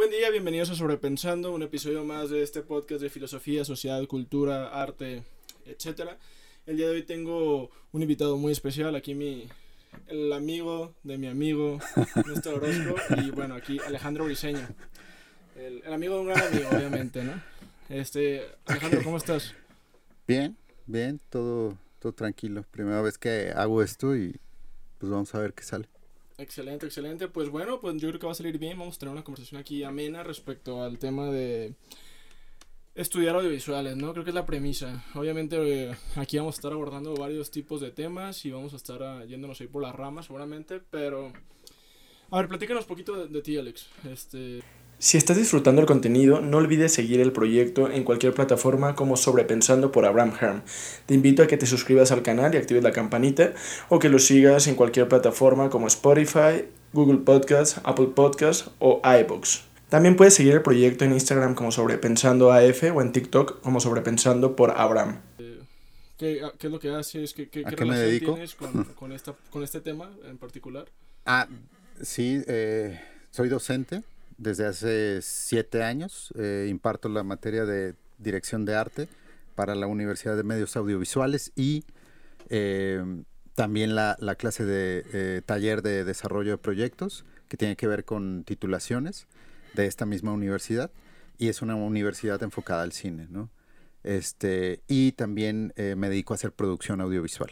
Buen día, bienvenidos a Sobrepensando, un episodio más de este podcast de filosofía, sociedad, cultura, arte, etcétera. El día de hoy tengo un invitado muy especial, aquí mi el amigo de mi amigo Néstor Orozco y bueno, aquí Alejandro Briseño. El, el amigo de un gran amigo, obviamente, ¿no? Este, Alejandro, ¿cómo estás? Bien, bien, todo, todo tranquilo. Primera vez que hago esto y pues vamos a ver qué sale. Excelente, excelente. Pues bueno, pues yo creo que va a salir bien. Vamos a tener una conversación aquí amena respecto al tema de estudiar audiovisuales, ¿no? Creo que es la premisa. Obviamente eh, aquí vamos a estar abordando varios tipos de temas y vamos a estar uh, yéndonos ahí por las ramas seguramente, pero... A ver, platícanos un poquito de, de ti, Alex. Este... Si estás disfrutando el contenido, no olvides seguir el proyecto en cualquier plataforma como Sobrepensando por Abraham Herm. Te invito a que te suscribas al canal y actives la campanita o que lo sigas en cualquier plataforma como Spotify, Google Podcasts, Apple Podcasts o iBooks. También puedes seguir el proyecto en Instagram como Sobrepensando AF o en TikTok como Sobrepensando por Abraham. ¿Qué, qué es lo que haces? ¿Qué, qué, ¿A qué qué me relación dedico? tienes con, con, esta, con este tema en particular? Ah, sí, eh, soy docente desde hace siete años. Eh, imparto la materia de dirección de arte para la Universidad de Medios Audiovisuales y eh, también la, la clase de eh, taller de desarrollo de proyectos que tiene que ver con titulaciones de esta misma universidad y es una universidad enfocada al cine, ¿no? Este, y también me dedico a hacer producción audiovisual.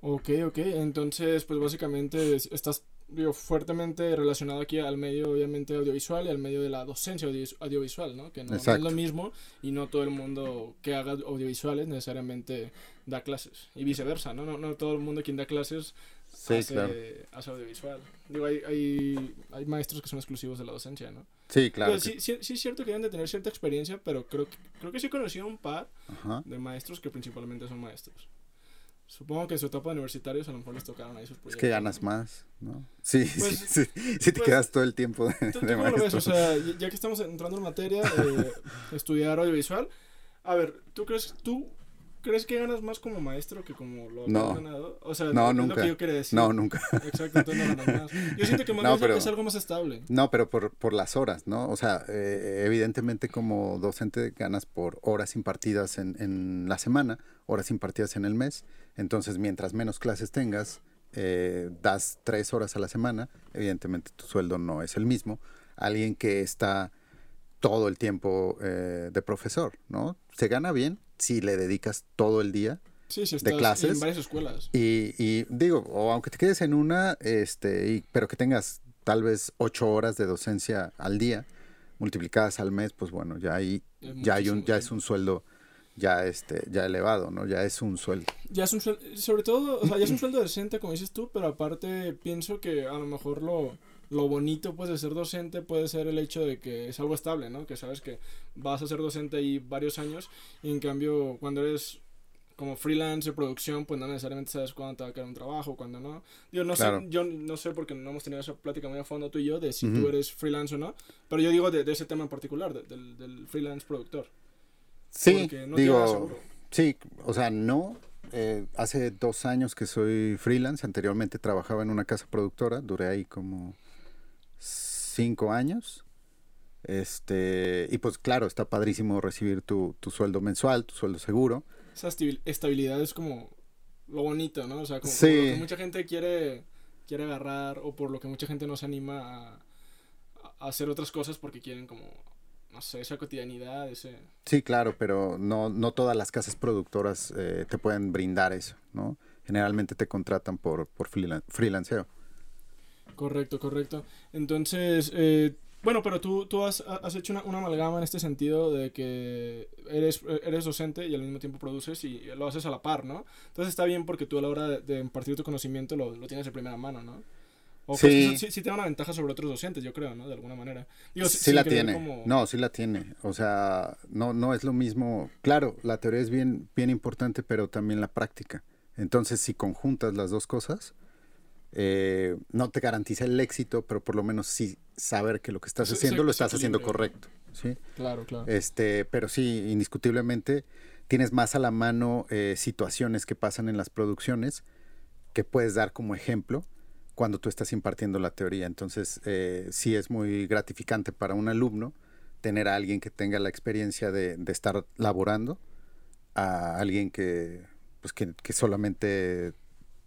Ok, ok. Entonces, pues básicamente es- estás digo, fuertemente relacionado aquí al medio, obviamente, audiovisual y al medio de la docencia audio- audiovisual, ¿no? Que no, no es lo mismo y no todo el mundo que haga audiovisuales necesariamente da clases. Y viceversa, ¿no? No, no todo el mundo quien da clases Sí, hace, claro. hace audiovisual. Digo, hay, hay, hay maestros que son exclusivos de la docencia, ¿no? Sí, claro. Que- sí, sí, sí es cierto que deben de tener cierta experiencia, pero creo que, creo que sí he conocido un par Ajá. de maestros que principalmente son maestros. Supongo que en su etapa de universitarios a lo mejor les tocaron ahí sus Es proyectos. que ganas más, ¿no? Sí, Pues- sí, sí, sí te pues, quedas todo el tiempo de, ¿Tú, de cómo lo ves? maestro. O sea, ya ya que estamos entrando en materia, eh, estudiar audiovisual. A ver, ¿tú crees, ¿tú crees que ganas más como maestro que como lo No. has ganado? O sea, No, es lo nunca. que yo quería decir. No, nunca. Exacto, entonces no ganas más. Yo siento que más No, pero- es algo más estable. No, pero por, por las horas, ¿no? O sea, eh, evidentemente como docente ganas por horas impartidas en, en la semana, horas impartidas en el mes. Entonces, mientras menos clases tengas, eh, das tres horas a la semana, evidentemente tu sueldo no es el mismo. Alguien que está todo el tiempo eh, de profesor, ¿no? Se gana bien si le dedicas todo el día Sí, estás clases. en varias escuelas. Y, y digo, o aunque te quedes en una, este, y, pero que tengas tal vez ocho horas de docencia al día, multiplicadas al mes, pues bueno, ya ahí, Es ya hay un, ya es un sueldo ya este, ya elevado, ¿no? Ya es un sueldo. Ya es un sueldo, sobre todo, o sea, ya es un sueldo decente, como dices tú, pero aparte pienso que a lo mejor lo, lo bonito pues de ser docente puede ser el hecho de que es algo estable, ¿no? Que sabes que vas a ser docente ahí varios años y en cambio cuando eres como freelance de producción, pues no necesariamente sabes cuándo te va a quedar un trabajo, cuándo no. Digo, no Claro. sé, yo no sé porque no hemos tenido esa plática muy a fondo tú y yo de si tú eres freelance o no, pero yo digo de, de ese tema en particular, de- del, del freelance productor. Sí, no digo, sí, o sea, no. eh, hace dos años que soy freelance, anteriormente trabajaba en una casa productora, duré ahí como cinco años. Este, y pues claro, está padrísimo recibir tu, tu sueldo mensual, tu sueldo seguro. esa estabil- estabilidad es como lo bonito, ¿no? O sea, como, Sí. como lo que mucha gente quiere, quiere agarrar o por lo que mucha gente no se anima a, a hacer otras cosas porque quieren como, no sé, esa cotidianidad, ese... Sí, claro, pero no, no todas las casas productoras eh, te pueden brindar eso, ¿no? Generalmente te contratan por, por freelan- freelanceo. Correcto, correcto. Entonces, eh, bueno, pero tú, tú has, has hecho una, una amalgama en este sentido de que eres, eres docente y al mismo tiempo produces y lo haces a la par, ¿no? Entonces está bien porque tú a la hora de, de impartir tu conocimiento lo, lo tienes de primera mano, ¿no? O Sí. que eso sí, sí te da una ventaja sobre otros docentes, yo creo, ¿no? De alguna manera. Digo, sí la tiene. como- No, sí la tiene. O sea, no, no es lo mismo. Claro, la teoría es bien, bien importante, pero también la práctica. Entonces, si conjuntas las dos cosas, eh, no te garantiza el éxito, pero por lo menos sí saber que lo que estás haciendo lo estás haciendo correcto. ¿sí? Claro, claro. Este, pero sí, indiscutiblemente tienes más a la mano eh, situaciones que pasan en las producciones que puedes dar como ejemplo cuando tú estás impartiendo la teoría. Entonces, eh, sí es muy gratificante para un alumno tener a alguien que tenga la experiencia de, de estar laborando, a alguien que, pues que, que, solamente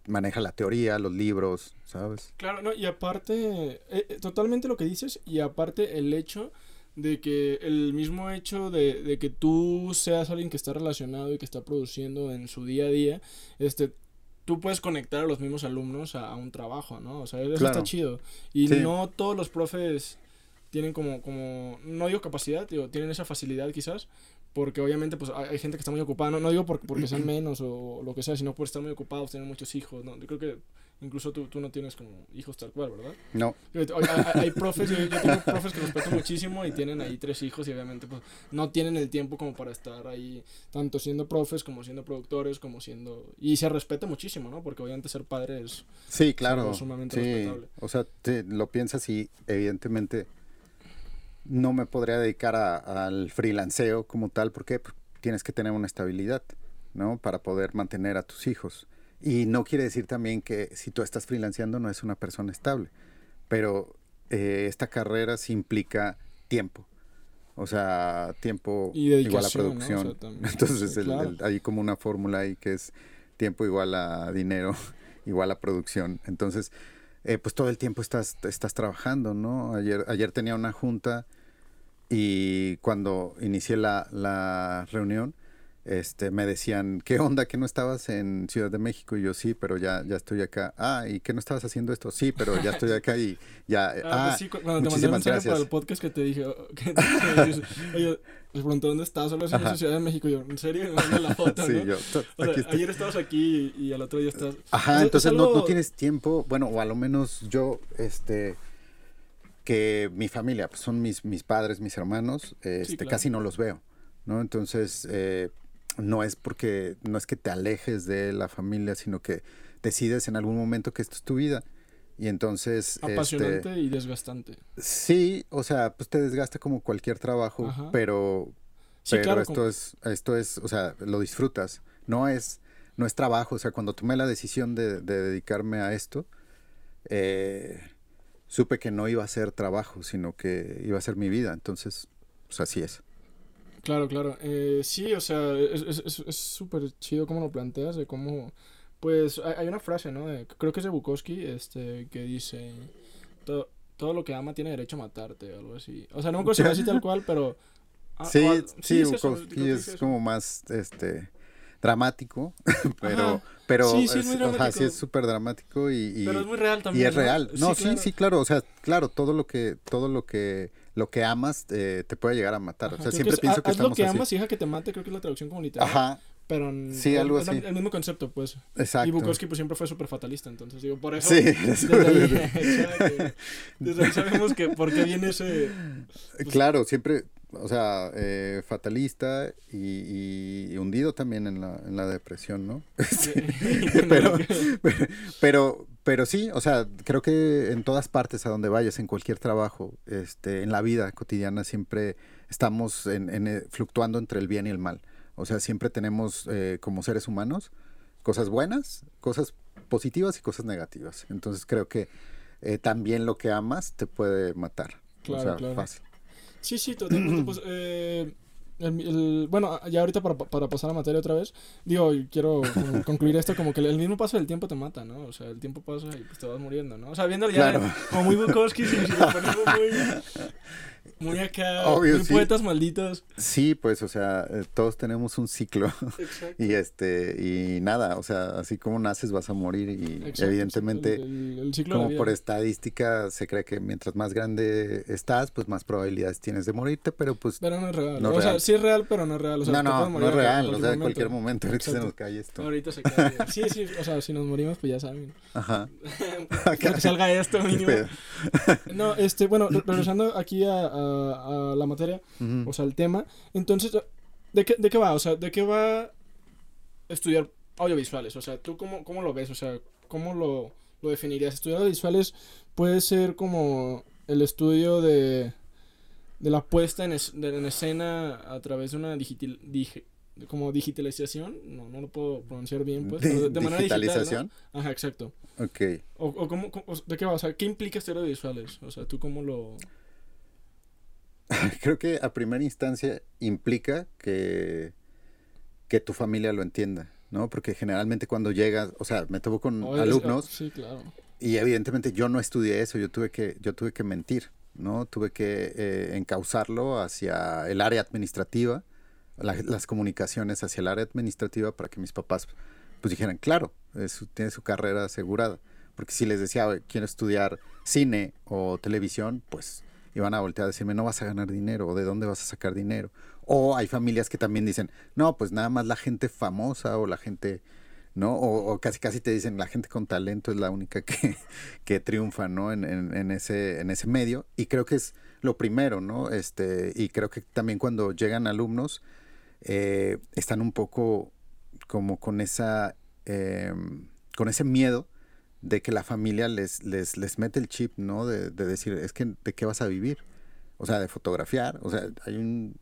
maneja la teoría, los libros, ¿sabes? Claro, no, y aparte, eh, totalmente lo que dices, y aparte el hecho de que el mismo hecho de, de, que tú seas alguien que está relacionado y que está produciendo en su día a día, este, tú puedes conectar a los mismos alumnos a, a un trabajo, ¿no? O sea, eso claro. está chido. Y sí. no todos los profes tienen como, como, no digo capacidad, digo, tienen esa facilidad quizás, porque obviamente pues hay, hay gente que está muy ocupada, no, no digo por, porque sean menos o lo que sea, sino por estar muy ocupados, tener muchos hijos, ¿no? Yo creo que incluso tú, tú no tienes como hijos tal cual, ¿verdad? No. Hay, hay profes, yo, yo, tengo profes que respeto muchísimo y tienen ahí tres hijos y obviamente pues no tienen el tiempo como para estar ahí, tanto siendo profes como siendo productores, como siendo... Y se respeta muchísimo, ¿no? Porque obviamente ser padre es... Sí, claro. sumamente sí. respetable. O sea, te, lo piensas y evidentemente no me podría dedicar a, al freelanceo como tal, porque pues, tienes que tener una estabilidad, ¿no? Para poder mantener a tus hijos. Y no quiere decir también que si tú estás freelanceando no es una persona estable, pero eh, esta carrera sí implica tiempo. O sea, tiempo igual a producción. ¿no? O sea, Entonces sí, claro. el, el, hay como una fórmula ahí que es tiempo igual a dinero, igual a producción. Entonces, eh, pues todo el tiempo estás, estás trabajando, ¿no? Ayer, ayer tenía una junta y cuando inicié la, la reunión, este, me decían, ¿qué onda? ¿Que no estabas en Ciudad de México? Y yo, sí, pero ya, ya estoy acá. Ah, ¿y qué no estabas haciendo esto? Sí, pero ya estoy acá y ya. Ah, ah pues sí, cuando te mandé mensaje para el podcast que te dije, que te dije oye, les pregunté dónde estás, solo es en Ciudad de México. Y yo, ¿en serio? Me la foto, sí, ¿no? yo, o sea, ayer estabas aquí y, y, al otro día estás. Ajá, entonces algo... no, no tienes tiempo, bueno, o a lo menos yo, este que mi familia, pues son mis, mis padres, mis hermanos, este, sí, claro. casi no los veo, ¿no? Entonces, eh, no es porque, no es que te alejes de la familia, sino que decides en algún momento que esto es tu vida. Y entonces... Apasionante este, y desgastante. Sí, o sea, pues te desgasta como cualquier trabajo, Ajá. pero, sí, pero claro, esto como... es, esto es, o sea, lo disfrutas. No es, no es trabajo, o sea, cuando tomé la decisión de, de dedicarme a esto, eh, supe que no iba a ser trabajo, sino que iba a ser mi vida. Entonces, pues así es. Claro, claro. Eh, sí, o sea, es súper es, es chido cómo lo planteas, de cómo... Pues hay, hay una frase, ¿no? De, creo que es de Bukowski, este, que dice... Todo, todo lo que ama tiene derecho a matarte, o algo así. O sea, no me acuerdo así tal cual, pero... Ah, sí, o, sí, sí, Bukowski es, es como más, este dramático, pero Ajá. pero sí, sí, es, es, o sea, sí es súper dramático y, y, pero es muy real también. Y es ¿no? real. No, sí, sí, claro. sí, claro, o sea, claro, todo lo que todo lo que lo que amas eh, te puede llegar a matar. Ajá, o sea, siempre es, pienso que haz estamos lo que así. amas deja que te mate, creo que es la traducción como literal. Ajá. Pero sí, algo así. El, el mismo concepto, pues. Exacto. Y Bukowski pues siempre fue súper fatalista, entonces digo, por eso. Sí. Desde ahí, desde ahí sabemos que por qué viene ese. Pues, claro, siempre, o sea, eh, fatalista y, y, hundido también en la, en la depresión, ¿no? pero, pero, pero, pero, sí, o sea, creo que en todas partes a donde vayas, en cualquier trabajo, este, en la vida cotidiana, siempre estamos en, en, eh, fluctuando entre el bien y el mal. O sea, siempre tenemos eh, como seres humanos cosas buenas, cosas positivas y cosas negativas. Entonces creo que eh, también lo que amas te puede matar. Claro, o sea, claro. fácil. Sí, sí, totalmente. pues, eh, el, el, bueno, ya ahorita para, para, pasar a materia otra vez, digo, quiero concluir esto como que el mismo paso del tiempo te mata, ¿no? O sea, el tiempo pasa y pues te vas muriendo, ¿no? O sea, viendo ya claro. como muy Bukowski, si, si lo ponemos muy... Muy acá, Obvio, muy sí. poetas malditos. Sí, pues, o sea, eh, todos tenemos un ciclo. Exacto. y este, y nada, o sea, así como naces vas a morir y Exacto, evidentemente, el, el, el ciclo como por estadística, se cree que mientras más grande estás, pues más probabilidades tienes de morirte, pero pues... Pero no es real. No o real. sea, sí es real, pero no es real. O sea, no, no, no es real, o sea, en cualquier momento, ahorita Exacto. se nos cae esto. Ahorita se cae. sí, sí, o sea, si nos morimos, pues ya saben. Ajá. que salga esto mínimo. no, este, bueno, regresando aquí a, a, a la materia, uh -huh. o sea, el tema. Entonces, ¿de qué, ¿de qué va? O sea, ¿de qué va estudiar audiovisuales? O sea, ¿tú cómo, cómo lo ves? O sea, ¿cómo lo, lo definirías? Estudiar audiovisuales puede ser como el estudio de, de la puesta en, es, de, en escena a través de una digital, dig, como digitalización, no, no lo puedo pronunciar bien, pues, De- pero de, de manera digital, ¿no? digitalización. Ajá, exacto. Ok. O, o cómo, cómo- o- ¿De qué va? O sea, ¿qué implica estudiar audiovisuales? O sea, ¿tú cómo lo...? Creo que a primera instancia implica que, que tu familia lo entienda, ¿no? Porque generalmente cuando llegas, o sea, me tomo con o es- alumnos Sí, claro. y evidentemente yo no estudié eso, yo tuve que, yo tuve que mentir, ¿no? Tuve que eh, encauzarlo hacia el área administrativa, la- las comunicaciones hacia el área administrativa para que mis papás pues dijeran, claro, es- tiene su carrera asegurada. Porque si les decía, "Oye, quiero estudiar cine o televisión, pues iban a voltear a decirme, no vas a ganar dinero, o de dónde vas a sacar dinero. O hay familias que también dicen, no, pues nada más la gente famosa o la gente, ¿no? O, o casi casi te dicen, la gente con talento es la única que, que triunfa, ¿no? En, en- en ese, en ese medio. Y creo que es lo primero, ¿no? Este, y creo que también cuando llegan alumnos, eh, están un poco como con esa, eh, con ese miedo de que la familia les, les, les mete el chip, ¿no? De, de decir, es que, ¿de qué vas a vivir? O sea, de fotografiar. O sea, hay un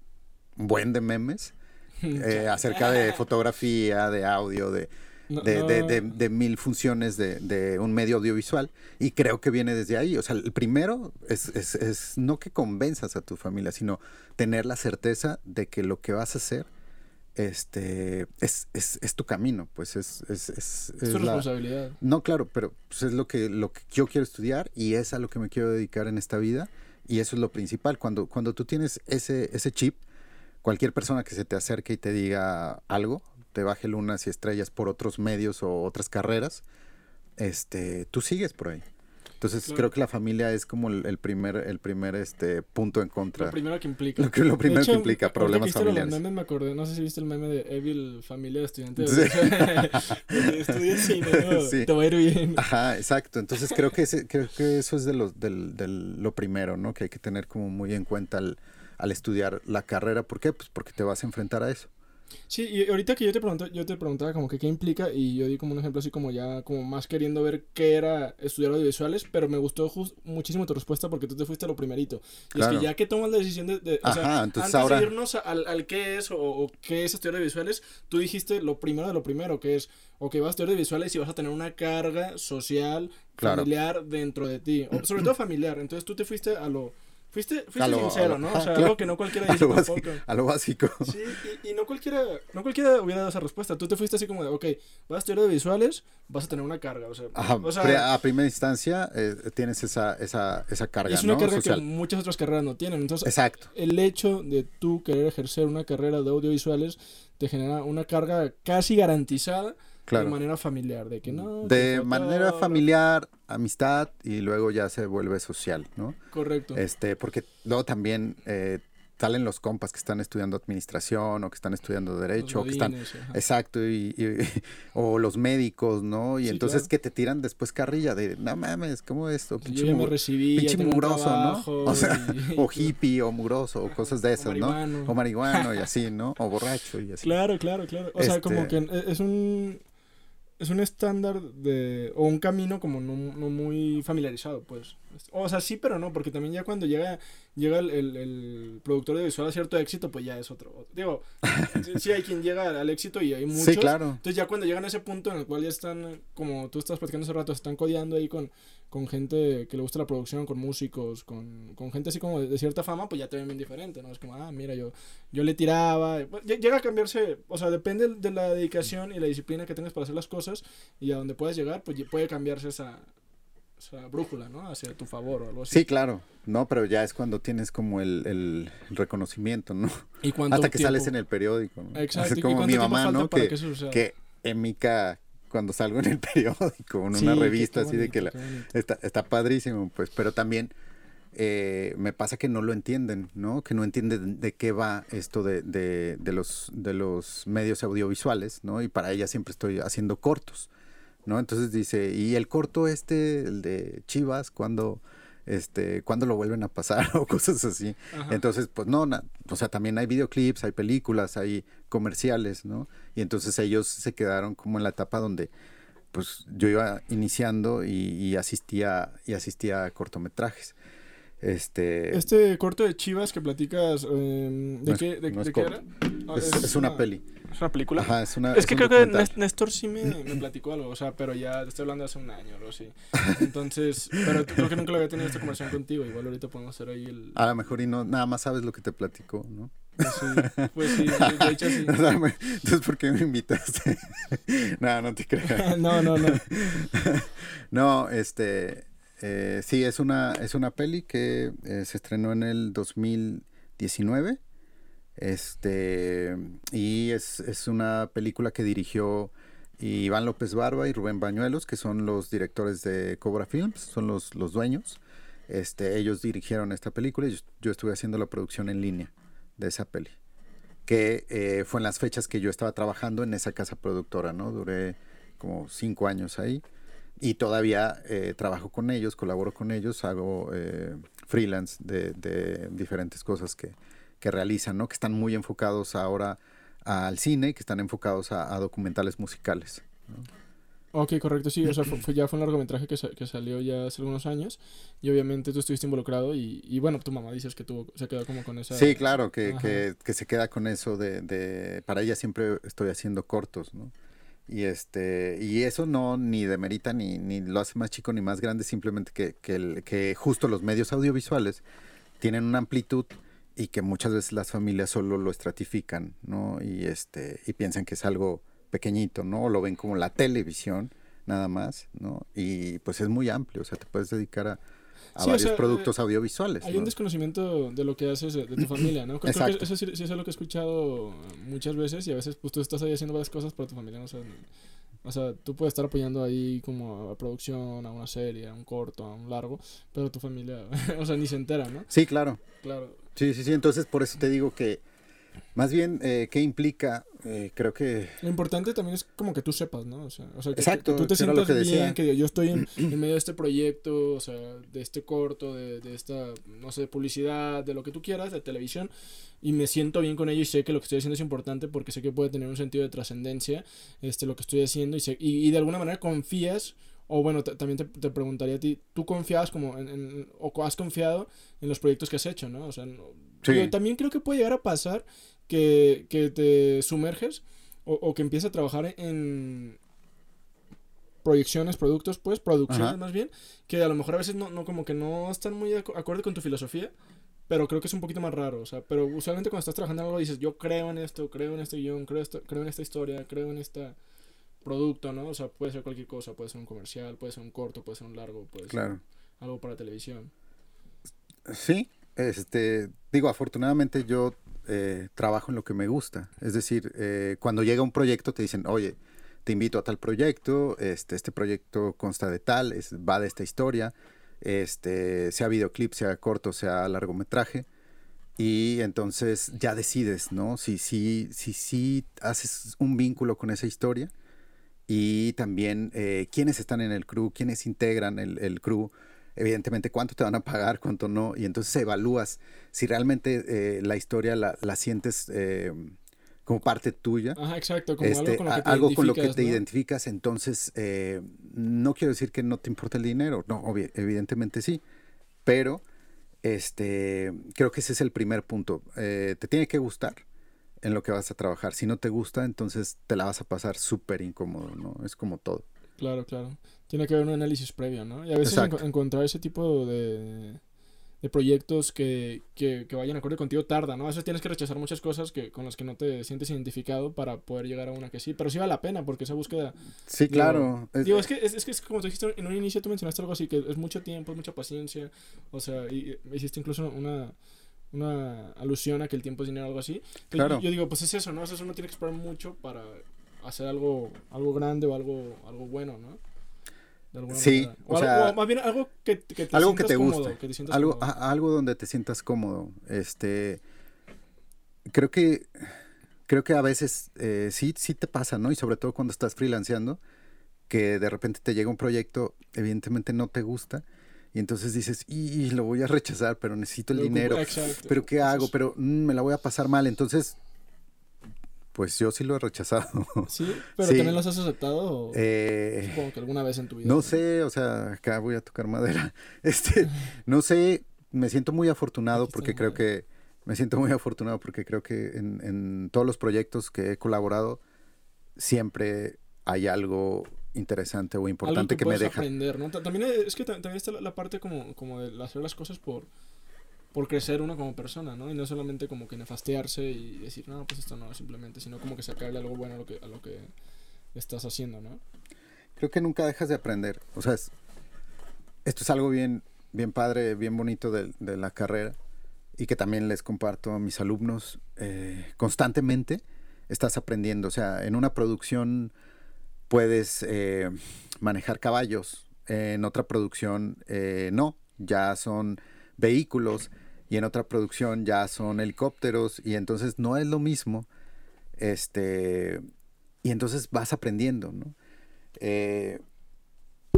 buen de memes eh, acerca de fotografía, de audio, de, No- de, de- no- de- de mil funciones de, de un medio audiovisual. Y creo que viene desde ahí. O sea, el primero es, es- es no que convenzas a tu familia, sino tener la certeza de que lo que vas a hacer este, es, es, es tu camino. Pues es, es, es- Es tu la- responsabilidad. no, claro, pero pues, es lo que, lo que yo quiero estudiar y es a lo que me quiero dedicar en esta vida. Y eso es lo principal. Cuando, cuando tú tienes ese, ese chip, cualquier persona que se te acerque y te diga algo, te baje lunas y estrellas por otros medios o otras carreras, este, tú sigues por ahí. Entonces Claro. creo que la familia es como el, primer, el primer este, punto en contra. Lo primero que implica. Lo que- lo primero que hecho, implica, que problemas lo de los familiares. memes me acordé, no sé si viste el meme de Evil Familia de Estudiante Sí. Estudia cine, ¿no? Sí. Te va a ir bien. Ajá, exacto. Entonces creo que ese, creo que eso es de los, del, del- lo primero, ¿no? Que hay que tener como muy en cuenta al, al estudiar la carrera. ¿Por qué? Pues porque te vas a enfrentar a eso. Sí, y ahorita que yo te pregunto, yo te preguntaba como que qué implica y yo di como un ejemplo así como ya como más queriendo ver qué era estudiar audiovisuales, pero me gustó jus- muchísimo tu respuesta porque tú te fuiste a lo primerito. Y es Claro. que ya que tomas la decisión de, de- o sea, Ajá, antes ahora- de irnos al, al qué es o, o qué es estudiar audiovisuales, tú dijiste lo primero de lo primero, que es, ok, vas a estudiar audiovisuales y vas a tener una carga social, Claro. familiar dentro de ti, o sobre todo familiar. Entonces tú te fuiste a lo... Fuiste, fuiste A lo- sincero, a ¿no? o sea, algo que no cualquiera A dice lo, tampoco. básico, a lo básico. Sí, y, y no cualquiera, no cualquiera hubiera dado esa respuesta. Tú te fuiste así como de, ok, vas a estudiar audiovisuales, vas a tener una carga. O sea, Ajá, o sea, pre- a primera instancia eh, tienes esa, esa, esa carga, es una ¿no? carga Social. que muchas otras carreras no tienen. Entonces, Exacto. el hecho de tú querer ejercer una carrera de audiovisuales te genera una carga casi garantizada de Claro. manera familiar. De que no. De manera familiar, amistad y luego ya se vuelve social, ¿no? Correcto. Este, porque luego también eh, salen los compas que están estudiando administración o que están estudiando Los derecho o que están ajá. Exacto, y, y- o los médicos, ¿no? Y Sí, entonces claro. que te tiran después carrilla de, no mames, ¿cómo esto? Yo Pinche, mu- recibí, pinche mugroso, trabajo ¿no? O sea, y- o hippie, o mugroso, o cosas de o esas, ¿no? marihuano. O marihuano y así, ¿no? O borracho y así. Claro, claro, claro. O sea, como que Este- es un es un estándar de o un camino como no, no muy familiarizado, pues. O sea, sí, pero no, porque también ya cuando llega llega el, el, el productor de visual a cierto éxito, pues ya es otro. Digo, sí, sí hay quien llega al éxito y hay muchos. Sí, claro. Entonces ya cuando llegan a ese punto en el cual ya están, como tú estás platicando hace rato, están codeando ahí con, con gente que le gusta la producción, con músicos, con, con gente así como de, de cierta fama, pues ya te ven bien diferente, ¿no? Es como, ah, mira, yo, yo le tiraba. Pues, lle- Llega a cambiarse, o sea, depende de la dedicación y la disciplina que tengas para hacer las cosas y a donde puedas llegar, pues puede cambiarse esa, esa brújula, ¿no? Hacia tu favor o algo así. Sí, claro. No, pero ya es cuando tienes como el, el reconocimiento, ¿no? ¿Y Hasta que tiempo? sales en el periódico, ¿no? Exacto. ¿Y como cuánto mi mamá, ¿no? Que, que emica cuando salgo en el periódico, en Sí, una revista así de que la. Está, está padrísimo, pues, pero también eh, me pasa que no lo entienden, ¿no? Que no entienden de qué va esto de, de, de los, de los medios audiovisuales, ¿no? Y para ella siempre estoy haciendo cortos, ¿no? Entonces dice, ¿y el corto este, el de Chivas, cuándo, este, cuándo lo vuelven a pasar? o cosas así. Ajá. Entonces, pues no, na- o sea, también hay videoclips, hay películas, hay comerciales, ¿no? Y entonces ellos se quedaron como en la etapa donde pues yo iba iniciando y, y asistía y asistía a cortometrajes. Este, Este corto de Chivas que platicas, eh, ¿de, No es- qué, de, no es de qué corto. era? Es, es una peli. ¿Es una película? Ajá, es una. Es que un creo que documental. Néstor sí me, me platicó algo, o sea, pero ya te estoy hablando de hace un año o algo así. Entonces, pero creo que nunca lo había tenido esta conversación contigo, igual ahorita podemos hacer ahí el... A lo mejor y no, nada más sabes lo que te platicó, ¿no? Pues sí, pues sí, de hecho sí. O sea, me- Entonces, ¿por qué me invitaste? no, no te creas. No, no, no. No, este, eh, sí, es una, es una peli que eh, se estrenó en el 2019. Este, y es, es una película que dirigió Iván López Barba y Rubén Bañuelos, que son los directores de Cobra Films, son los, los dueños. Este, ellos dirigieron esta película y yo, yo estuve haciendo la producción en línea de esa peli. Que eh, fue en las fechas que yo estaba trabajando en esa casa productora, ¿no? Duré como cinco años ahí y todavía eh, trabajo con ellos, colaboro con ellos, hago eh, freelance de, de diferentes cosas que, que realizan, ¿no? Que están muy enfocados ahora al cine, que están enfocados a, a documentales musicales. Ok, correcto, sí, o sea, fue, ya fue un largometraje que, sa- que salió ya hace algunos años y obviamente tú estuviste involucrado y, y bueno, tu mamá dices que tuvo, se quedó como con esa... Sí, claro, que, que, que se queda con eso de, de, para ella siempre estoy haciendo cortos, ¿no? Y este, y eso no ni demerita ni, ni lo hace más chico ni más grande, simplemente que, que, el- que justo los medios audiovisuales tienen una amplitud y que muchas veces las familias solo lo estratifican, ¿no? Y este, y piensan que es algo pequeñito, ¿no? O lo ven como la televisión, nada más, ¿no? Y pues es muy amplio, o sea, te puedes dedicar a, a Sí, o varios sea, productos audiovisuales. Hay ¿no? un desconocimiento de lo que haces de, de tu familia, ¿no? Creo, creo que Exacto. eso sí, sí es algo que he escuchado muchas veces y a veces pues tú estás ahí haciendo varias cosas pero tu familia no sabe. O sea, tú puedes estar apoyando ahí como a producción, a una serie, a un corto, a un largo, pero tu familia, o sea, ni se entera, ¿no? Sí, claro. Claro. Sí, sí, sí. Entonces, por eso te digo que, más bien, eh, ¿qué implica? Eh, creo que. Lo importante también es como que tú sepas, ¿no? O sea, o sea que, Exacto, que tú te sientas que bien, decía. que yo estoy en, en medio de este proyecto, o sea, de este corto, de, de esta, no sé, publicidad, de lo que tú quieras, de televisión, y me siento bien con ello y sé que lo que estoy haciendo es importante porque sé que puede tener un sentido de trascendencia, este, lo que estoy haciendo, y, sé- y, y de alguna manera confías, o bueno, también te, te preguntaría a ti, ¿tú confías como en, en- o has confiado en los proyectos que has hecho, ¿no? O sea, no- Sí. también creo que puede llegar a pasar que, que te sumerges o, o que empieza a trabajar en proyecciones, productos, pues, producciones Ajá. más bien, que a lo mejor a veces no, no como que no están muy de acu- acorde con tu filosofía, pero creo que es un poquito más raro, o sea, pero usualmente cuando estás trabajando en algo dices, yo creo en esto, creo en este guion, creo, esto, creo en esta historia, creo en este producto, ¿no? O sea, puede ser cualquier cosa, puede ser un comercial, puede ser un corto, puede ser un largo, puede Claro. ser algo para televisión. Sí, este, digo, afortunadamente yo eh, trabajo en lo que me gusta. Es decir, eh, cuando llega un proyecto te dicen, oye, te invito a tal proyecto, este, este proyecto consta de tal, es- va de esta historia, este, sea videoclip, sea corto, sea largometraje. Y entonces ya decides, ¿no? Si sí si, si, haces un vínculo con esa historia y también eh, quiénes están en el crew, quiénes integran el, el crew, evidentemente cuánto te van a pagar, cuánto no, y entonces evalúas si realmente eh, la historia la, la sientes eh, como parte tuya. Ajá, exacto, como Este, algo con lo que te algo con lo que identificas, te ¿no? identificas, entonces eh, no quiero decir que no te importa el dinero, no, evidentemente sí, pero este, creo que ese es el primer punto, Eh, te tiene que gustar en lo que vas a trabajar, si no te gusta, entonces te la vas a pasar súper incómodo, ¿no? Es como todo. Claro, claro. Tiene que haber un análisis previo, ¿no? Y a veces encontrar ese tipo de, de proyectos que, que, que vayan acorde contigo tarda, ¿no? A veces tienes que rechazar muchas cosas que, con las que no te sientes identificado para poder llegar a una que sí. Pero sí vale la pena porque esa búsqueda... Sí, Digo, claro. es- Digo, es que es, es que es como tú dijiste en un inicio, tú mencionaste algo así, que es mucho tiempo, es mucha paciencia. O sea, y, y hiciste incluso una, una alusión a que el tiempo es dinero o algo así. Entonces, Claro. yo, yo digo, pues es eso, ¿no? O sea, uno tiene que esperar mucho para hacer algo, algo grande o algo, algo bueno, ¿no? De Sí, o algo- sea, o más bien algo que, que te algo que sientas te cómodo, guste, que te algo, a- algo donde te sientas cómodo. Este, creo que, creo que a veces eh, sí, sí te pasa, ¿no? Y sobre todo cuando estás freelanceando, que de repente te llega un proyecto, evidentemente no te gusta, y entonces dices, y, lo voy a rechazar, pero necesito el Lo dinero. exacto. Pero ¿qué hago? Pero mm, me la voy a pasar mal. Entonces, pues yo sí lo he rechazado. Sí, pero Sí. también los has aceptado. o Eh, Supongo que alguna vez en tu vida. No sé, o sea, acá voy a tocar madera. Este, no sé, me siento muy afortunado porque creo que Me siento muy afortunado porque creo que en, en todos los proyectos que he colaborado siempre hay algo interesante o importante Algo que, que, me deja. aprender, ¿no? Ta- También es que ta- también está la, la parte como, como de hacer las cosas por, por crecer uno como persona, ¿no? Y no solamente como que nefastearse y decir, no, pues esto no, simplemente, sino como que sacarle algo bueno a lo que, a lo que estás haciendo, ¿no? Creo que nunca dejas de aprender. O sea, es- esto es algo bien, bien padre, bien bonito de, de la carrera y que también les comparto a mis alumnos. eh, constantemente estás aprendiendo. O sea, en una producción puedes eh, manejar caballos, en otra producción eh, no, ya son vehículos y en otra producción ya son helicópteros y entonces no es lo mismo. Este, y entonces vas aprendiendo, ¿no? Eh,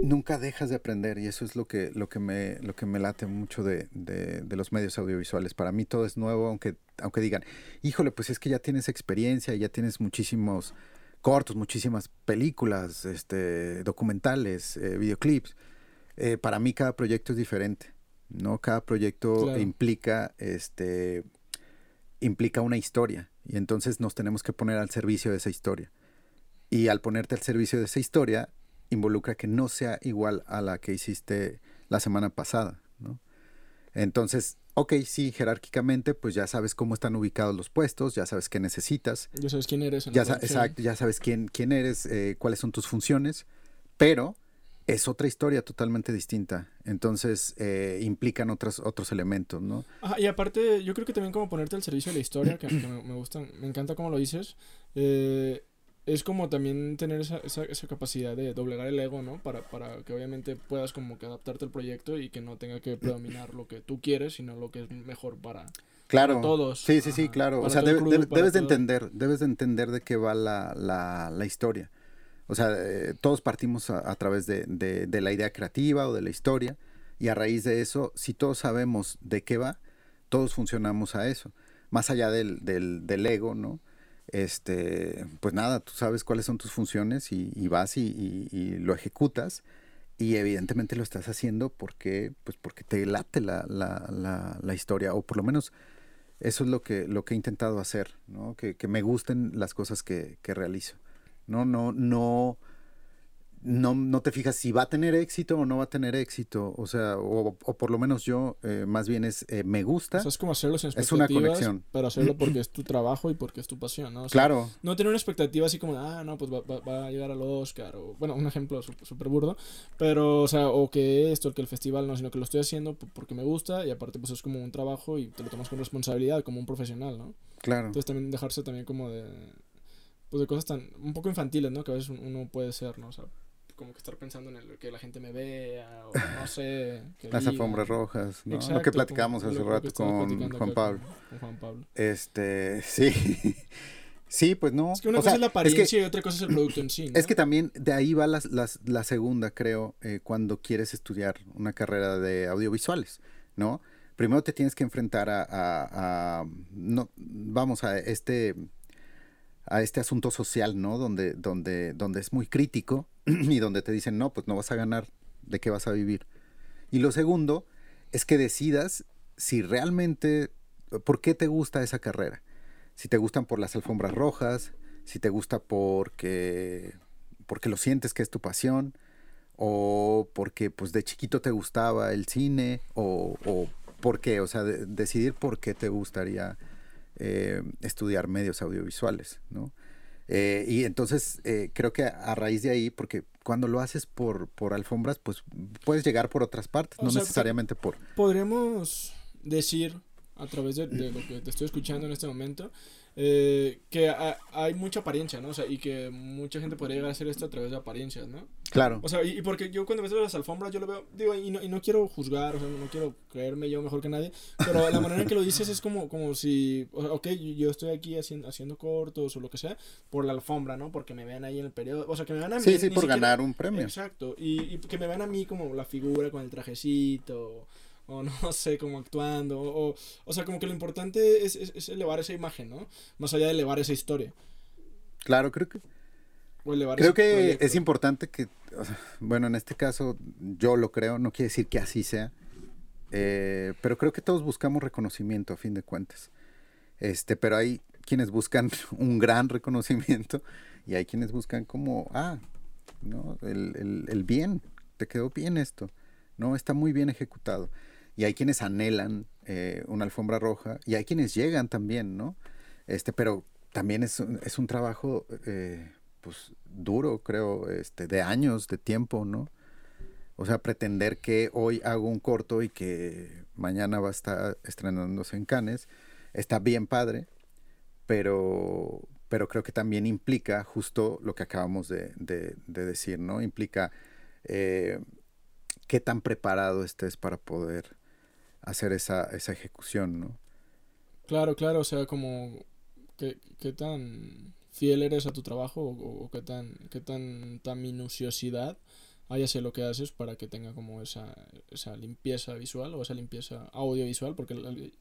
nunca dejas de aprender y eso es lo que, lo que, me, lo que me late mucho de, de- de los medios audiovisuales. Para mí todo es nuevo, aunque, aunque digan, híjole, pues es que ya tienes experiencia, ya tienes muchísimos cortos, muchísimas películas, este, documentales, eh, videoclips. Eh, para mí cada proyecto es diferente, ¿no? Cada proyecto Claro. implica, este, implica una historia y entonces nos tenemos que poner al servicio de esa historia. Y al ponerte al servicio de esa historia, involucra que no sea igual a la que hiciste la semana pasada, ¿no? Entonces, ok, sí, jerárquicamente, pues ya sabes cómo están ubicados los puestos, ya sabes qué necesitas, Ya sabes quién eres en ya sa- exacto, ya sabes quién, quién eres, eh, cuáles son tus funciones, pero es otra historia totalmente distinta. Entonces, eh, implican otros, otros elementos, ¿no? Ajá, y aparte, yo creo que también como ponerte al servicio de la historia, que, que me, me gusta, me encanta cómo lo dices, eh, es como también tener esa, esa, esa capacidad de doblegar el ego, ¿no? Para, para que obviamente puedas como que adaptarte al proyecto y que no tenga que predominar lo que tú quieres, sino lo que es mejor para, Claro. para todos. Sí, sí, sí, claro. O sea, debe- debe- debes de entender, debes de entender de qué va la, la, la historia. O sea, eh, todos partimos a, a través de, de- de la idea creativa o de la historia y a raíz de eso, si todos sabemos de qué va, todos funcionamos a eso. Más allá del, del, del ego, ¿no? Este, pues nada, tú sabes cuáles son tus funciones y, vas y, y- y lo ejecutas y evidentemente lo estás haciendo porque, pues porque te late la, la, la, la historia o por lo menos eso es lo que, lo que he intentado hacer, ¿no? Que, que me gusten las cosas que, que realizo. No, no, no, no, no te fijas si va a tener éxito o no va a tener éxito. O sea, o, o por lo menos yo, eh, más bien es, eh, me gusta. O sea, es como hacerlo sin Es una conexión. pero hacerlo porque es tu trabajo y porque es tu pasión, ¿no? O sea, claro, No tener una expectativa así como, ah, no, pues va, va- va a llegar al Oscar, o bueno, un ejemplo súper burdo, pero, o sea, o que esto, que el festival, no, sino que lo estoy haciendo porque me gusta y aparte, pues es como un trabajo y te lo tomas con responsabilidad, como un profesional, ¿no? claro. Entonces también dejarse también como de, pues de cosas tan, un poco infantiles, ¿no? Que a veces uno puede ser, ¿no? O sea, como que estar pensando en el, que la gente me vea, o no sé. Las alfombras rojas, ¿no? lo que platicamos hace rato con Juan Pablo. con- Juan Pablo. Este, sí. sí, pues no. Es que una O cosa sea, es la es que- apariencia y otra cosa es el producto en sí, ¿no? Es que también de ahí va las, las- la segunda, creo, eh, cuando quieres estudiar una carrera de audiovisuales, ¿no? Primero te tienes que enfrentar a, a- a- no, vamos, a este, a este asunto social, ¿no? Donde, donde, donde es muy crítico y donde te dicen, no, pues no vas a ganar, ¿de qué vas a vivir? Y lo segundo es que decidas si realmente, ¿por qué te gusta esa carrera? Si te gustan por las alfombras rojas, si te gusta porque, porque lo sientes que es tu pasión, o porque pues de chiquito te gustaba el cine, o, o por qué, o sea, de- decidir por qué te gustaría eh, estudiar medios audiovisuales, ¿no? Eh, y entonces eh, creo que a raíz de ahí, porque cuando lo haces por, por alfombras, pues puedes llegar por otras partes, O no sea, necesariamente por... podremos decir a través de, de lo que te estoy escuchando en este momento eh, que ha- hay mucha apariencia, ¿no? O sea, y que mucha gente podría llegar a hacer esto a través de apariencias, ¿no? Claro, O sea, y, y porque yo cuando veo las alfombras yo lo veo, digo, y no, y no quiero juzgar, o sea, no quiero creerme yo mejor que nadie, pero la manera en que lo dices es como, como si, o sea, ok, yo, estoy aquí haciendo, haciendo cortos o lo que sea, por la alfombra, ¿no? Porque me vean ahí en el periodo, o sea, que me vean a mí. sí, sí, por siquiera- ganar un premio. Exacto, y, y que me vean a mí como la figura con el trajecito, o no sé, como actuando, o, o sea, como que lo importante es, es, es elevar esa imagen, ¿no? Más allá de elevar esa historia, Claro, creo que o elevar Creo que proyecto. es importante que, o sea, bueno, en este caso yo lo creo, no quiere decir que así sea, eh, pero creo que todos buscamos reconocimiento a fin de cuentas. Este, pero hay quienes buscan un gran reconocimiento y hay quienes buscan como, ah, ¿no? El, el, bien, te quedó bien esto, ¿no? Está muy bien ejecutado. Y hay quienes anhelan eh, una alfombra roja y hay quienes llegan también, ¿no? Este, pero también es, es un trabajo, eh, pues, duro, creo, este, de años, de tiempo, ¿no? O sea, pretender que hoy hago un corto y que mañana va a estar estrenándose en Cannes, está bien padre, pero, pero creo que también implica justo lo que acabamos de, decir, ¿no? Implica eh, qué tan preparado estés para poder hacer esa, esa ejecución, ¿no? Claro, claro, o sea, como qué, qué tan fiel eres a tu trabajo o, qué tan, qué tan, tan minuciosidad sé lo que haces para que tenga como esa, esa limpieza visual o esa limpieza audiovisual, porque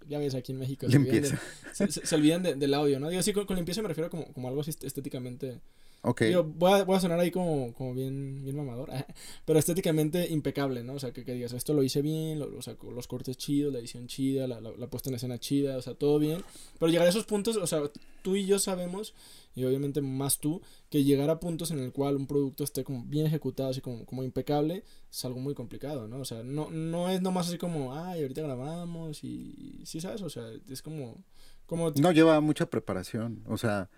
ya ves aquí en México se olvidan, se, olvidan del audio, ¿no? Digo, sí, con, limpieza me refiero como, como algo así estéticamente Ok. voy, a, voy a sonar ahí como, como bien, bien mamador, pero estéticamente impecable, ¿no? O sea, que, que digas, esto lo hice bien, o sea, los cortes chidos, la edición chida, la, la, puesta en escena chida, o sea, todo bien. Pero llegar a esos puntos, o sea, tú y yo sabemos, y obviamente más tú, que llegar a puntos en el cual un producto esté como bien ejecutado, así como, como impecable, es algo muy complicado, ¿no? O sea, no, no es nomás así como, ay, ahorita grabamos y, sí, ¿sabes? O sea, es como... como no lleva mucha preparación, o sea...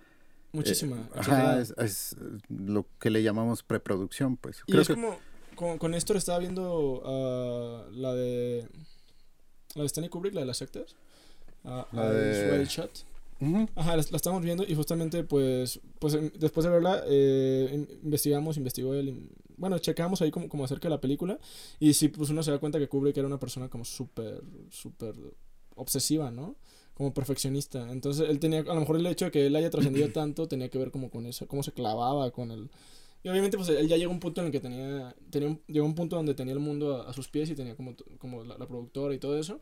Muchísima. Eh, es, lo que le llamamos preproducción, pues. Y es como, con, con esto estaba viendo uh, la de la de Stanley Kubrick, la de las sectas. Uh, la de Shot. Ajá, la, estamos viendo y justamente pues pues después de verla eh, investigamos, investigó él, bueno, checamos ahí como, como acerca de la película y sí pues uno se da cuenta que Kubrick era una persona como súper, súper obsesiva, ¿no? Como perfeccionista. Entonces él tenía, a lo mejor el hecho de que él haya trascendido tanto tenía que ver como con eso, cómo se clavaba con el... Y obviamente pues él ya llegó a un punto en el que tenía, tenía llegó a un punto donde tenía el mundo a, sus pies y tenía como, como la, productora y todo eso.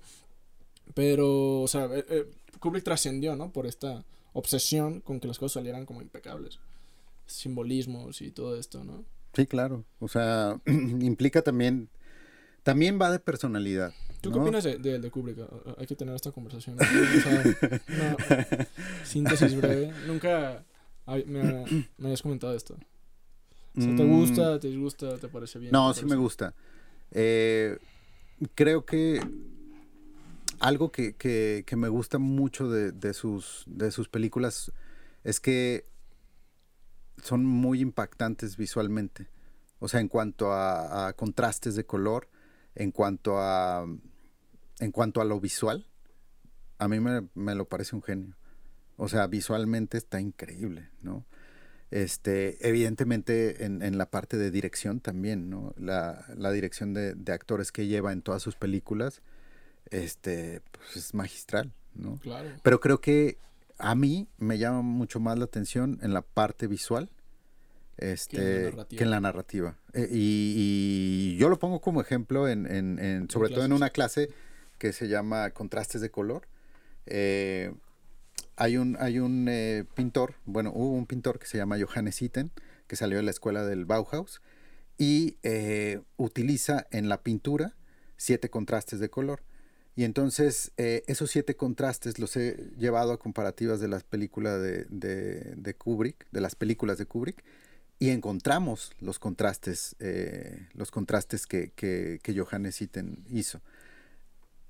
Pero, o sea, eh, eh, Kubrick trascendió, ¿no? Por esta obsesión con que las cosas salieran como impecables. Simbolismos y todo esto, ¿no? Sí, claro. O sea, implica también, también va de personalidad. ¿Tú qué opinas de, de, de, Kubrick? Hay que tener esta conversación. síntesis breve. Nunca me, me habías comentado esto. ¿Te mm. gusta, te disgusta, te parece bien? No, sí me gusta. Eh, creo que algo que, que, que, me gusta mucho de, de, sus, de sus películas es que son muy impactantes visualmente. O sea, en cuanto a, a contrastes de color, en cuanto a, en cuanto a lo visual, a mí me, lo parece un genio. O sea, visualmente está increíble, ¿no? Este, evidentemente en, la parte de dirección también, ¿no? La, dirección de, actores que lleva en todas sus películas, este, pues es magistral, ¿no? Claro. Pero creo que a mí me llama mucho más la atención en la parte visual este, que en la narrativa. Eh, y, yo lo pongo como ejemplo, en, en, sobre todo en una clase que se llama Contrastes de Color. Eh, hay un, hay un eh, pintor, bueno, hubo un pintor que se llama Johannes Itten, que salió de la escuela del Bauhaus, y utiliza en la pintura siete contrastes de color. Y entonces esos siete contrastes los he llevado a comparativas de las películas de, de Kubrick, de las películas de Kubrick, y encontramos los contrastes, eh, los contrastes que, que, que, Johannes Itten hizo.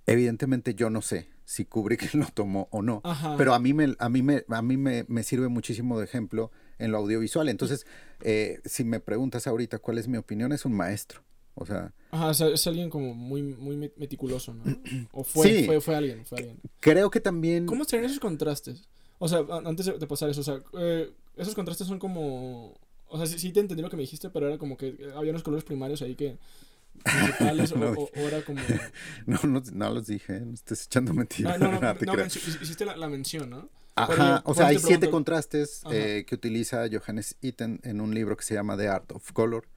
Evidentemente yo no sé si Kubrick lo tomó o no, pero a mí, me, a mí, me, a mí me, me, sirve muchísimo de ejemplo en lo audiovisual. Entonces, eh, si me preguntas ahorita cuál es mi opinión, es un maestro. O sea, Ajá, es alguien como muy, muy meticuloso, ¿no? O fue, fue, fue, alguien, fue alguien. Creo que también... ¿Cómo traen esos contrastes? O sea, antes de pasar eso, o sea, eh, esos contrastes son como o sea, sí, te entendí lo que me dijiste, pero era como que había unos colores primarios ahí que. Principales, o, era como. No, no, no los dije, no estés echando mentiras. No, no, no, no hiciste la, la, mención, ¿no? Ajá, o sea, hay siete contrastes eh, que utiliza Johannes Itten en un libro que se llama The Art of Color,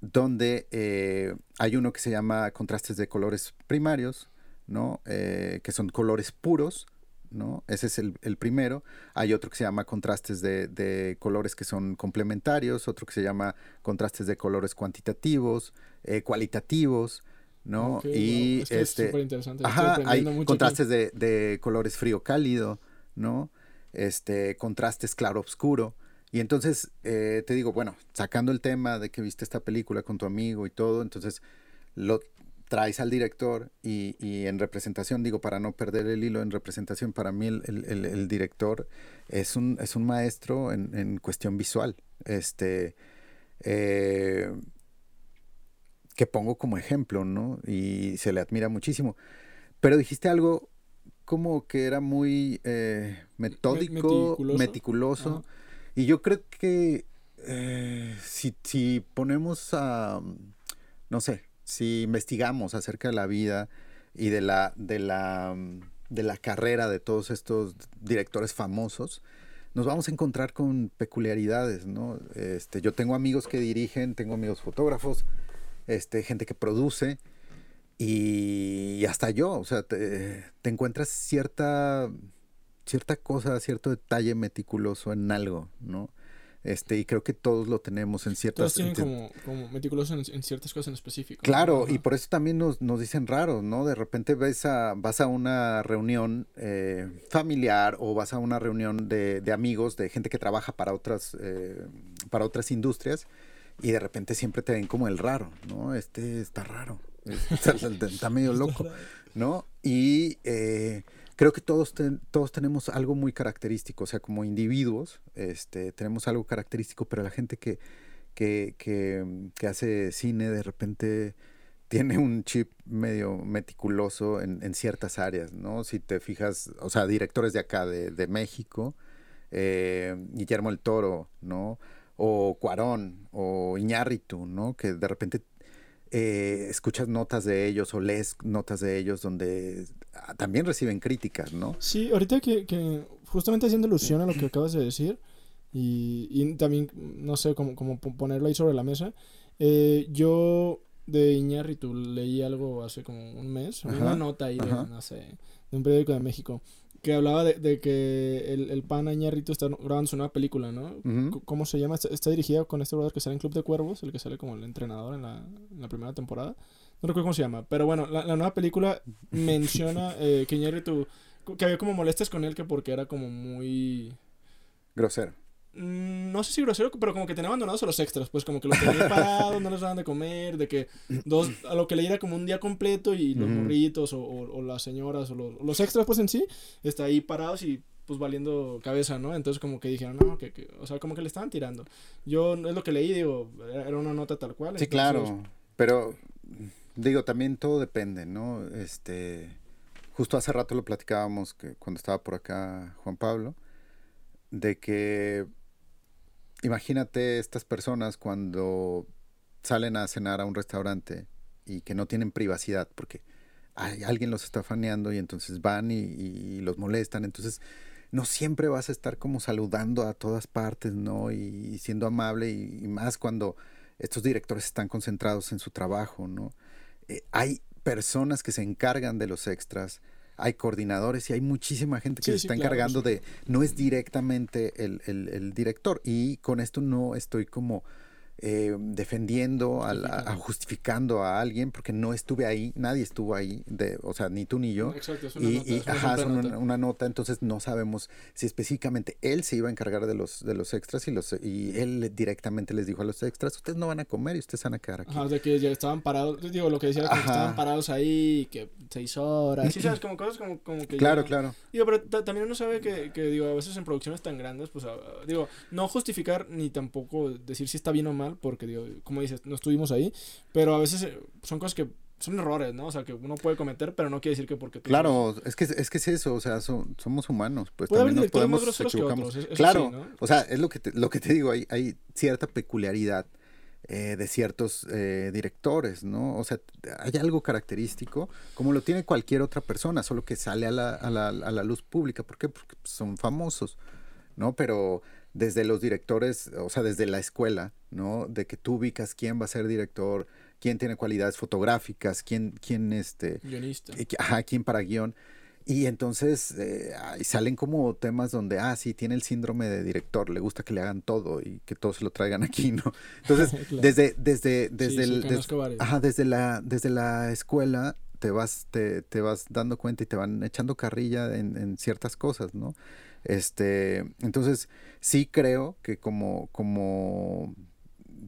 donde eh, hay uno que se llama contrastes de colores primarios, ¿no? Eh, que son colores puros, ¿no? Ese es el, primero. Hay otro que se llama contrastes de, colores que son complementarios, otro que se llama contrastes de colores cuantitativos, eh, cualitativos, ¿no? y este, es interesante. hay contrastes de, colores frío-cálido, ¿no? Este, contrastes claro-oscuro. Y entonces eh, te digo, bueno, sacando el tema de que viste esta película con tu amigo y todo, entonces lo traes al director y, y en representación, digo, para no perder el hilo en representación, para mí el, el, el director es un, es un maestro en, en cuestión visual. Este, eh, que pongo como ejemplo, ¿no? Y se le admira muchísimo. Pero dijiste algo como que era muy eh, metódico, meticuloso. meticuloso y yo creo que eh, si, si, ponemos a, no sé, si investigamos acerca de la vida y de la, de la, de la carrera de todos estos directores famosos, nos vamos a encontrar con peculiaridades, ¿no? Este, yo tengo amigos que dirigen, tengo amigos fotógrafos, este, gente que produce y, hasta yo, o sea, te, te, encuentras cierta, cierta cosa, cierto detalle meticuloso en algo, ¿no? Este, y creo que todos lo tenemos en ciertas... Todos tienen como, como meticuloso en, en, ciertas cosas en específico. Claro, ¿no? y por eso también nos, nos, dicen raros, ¿no? De repente ves a, vas a una reunión eh, familiar o vas a una reunión de, de, amigos, de gente que trabaja para otras, eh, para otras industrias y de repente siempre te ven como el raro, ¿no? Este está raro, está, está medio loco, ¿no? Y... Eh, creo que todos, ten, todos tenemos algo muy característico, o sea, como individuos, este, tenemos algo característico, pero la gente que, que, que, que hace cine de repente tiene un chip medio meticuloso en, en, ciertas áreas, ¿no? Si te fijas, o sea, directores de acá, de, de México, eh, Guillermo el Toro, ¿no? O Cuarón, o Iñárritu, ¿no? Que de repente eh, escuchas notas de ellos o lees notas de ellos donde también reciben críticas, ¿no? Sí, ahorita que, que justamente haciendo alusión a lo que acabas de decir y, y también, no sé, cómo, cómo ponerlo ahí sobre la mesa, eh, yo de Iñárritu leí algo hace como un mes, ajá, una nota ahí de, no sé, de un periódico de México, que hablaba de, de que el, el pana Iñárritu está grabando su nueva película, ¿no? Uh -huh. ¿Cómo se llama? Está, está, dirigida con este brother que sale en Club de Cuervos, el que sale como el entrenador en la, en la primera temporada. No recuerdo cómo se llama, pero bueno, la, la nueva película menciona eh, que Iñárritu, que había como molestias con él que porque era como muy... Grosero no sé si grosero, pero como que tenía abandonados a los extras, pues como que los tenía parados, no les daban de comer, de que dos, a lo que le era como un día completo y los morritos o, o, o, las señoras o los, los, extras pues en sí, está ahí parados y pues valiendo cabeza, ¿no? Entonces como que dijeron, no, que, que o sea, como que le estaban tirando. Yo es lo que leí, digo, era una nota tal cual. Sí, entonces... claro, pero digo, también todo depende, ¿no? Este, justo hace rato lo platicábamos que cuando estaba por acá Juan Pablo, de que imagínate estas personas cuando salen a cenar a un restaurante y que no tienen privacidad porque hay, alguien los está faneando y entonces van y, los molestan. Entonces, no siempre vas a estar como saludando a todas partes, ¿no? Y, siendo amable y, y, más cuando estos directores están concentrados en su trabajo, ¿no? Eh, hay personas que se encargan de los extras, hay coordinadores y hay muchísima gente que sí, se está encargando claro, sí. de, no es directamente el, el, el, director. Y con esto no estoy como eh, defendiendo, a, la, a, justificando a alguien, porque no estuve ahí, nadie estuvo ahí, de, o sea, ni tú ni yo. Exacto, es una y, nota, y es ajá, una, una, una, nota, entonces no sabemos si específicamente él se iba a encargar de los, de los extras y, los, y él directamente les dijo a los extras, ustedes no van a comer y ustedes van a quedar aquí. Ajá, de que ya estaban parados, digo, lo que decía, que estaban parados ahí, que seis horas, sí, sabes, como cosas como, como que... Claro, ya, claro. Digo, pero también uno sabe que, que, digo, a veces en producciones tan grandes, pues, uh, digo, no justificar ni tampoco decir si está bien o mal, porque, digo, como dices, no estuvimos ahí, pero a veces eh, son cosas que son errores, ¿no? O sea, que uno puede cometer, pero no quiere decir que porque... Claro, es que, es que es eso, o sea, so, somos humanos, pues puede también nos podemos equivocamos. Otros, claro, sí, ¿no? o sea, es lo que te, lo que te digo, hay, hay cierta peculiaridad eh, de ciertos eh, directores, ¿no? O sea, hay algo característico, como lo tiene cualquier otra persona, solo que sale a la, a la, a la luz pública. ¿Por qué? Porque son famosos, ¿no? Pero desde los directores, o sea, desde la escuela, ¿no? De que tú ubicas quién va a ser director, quién tiene cualidades fotográficas, quién, quién este... Guionista. Ajá, quién para guion. Y entonces eh, salen como temas donde, ah, sí, tiene el síndrome de director, le gusta que le hagan todo y que todos se lo traigan aquí, ¿no? Entonces, claro. desde, desde, desde, sí, el, sí, des, ajá, desde, la, desde la escuela te vas, te, te vas dando cuenta y te van echando carrilla en, en, ciertas cosas, ¿no? Este, entonces, sí creo que como, como,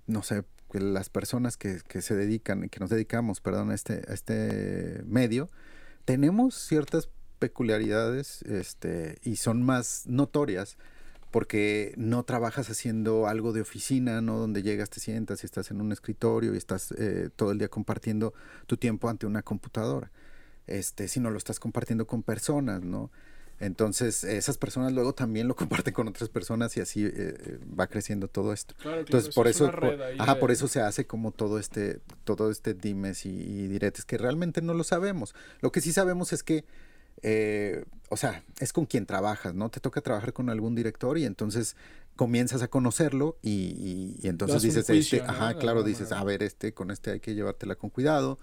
no sé, que las personas que, que se dedican, que nos dedicamos, perdón, a este, a este medio, tenemos ciertas peculiaridades, este, y son más notorias porque no trabajas haciendo algo de oficina, ¿no? Donde llegas, te sientas y estás en un escritorio y estás eh, todo el día compartiendo tu tiempo ante una computadora, este, sino lo estás compartiendo con personas, ¿no? Entonces, esas personas luego también lo comparten con otras personas y así eh, eh, va creciendo todo esto. Entonces, por eso, ajá, por eso se hace como todo este, todo este dimes y, y diretes que realmente no lo sabemos. Lo que sí sabemos es que eh, o sea, es con quien trabajas, ¿no? Te toca trabajar con algún director y entonces comienzas a conocerlo y, entonces dices, este, ajá, claro, dices, a ver, este, con este hay que llevártela con cuidado,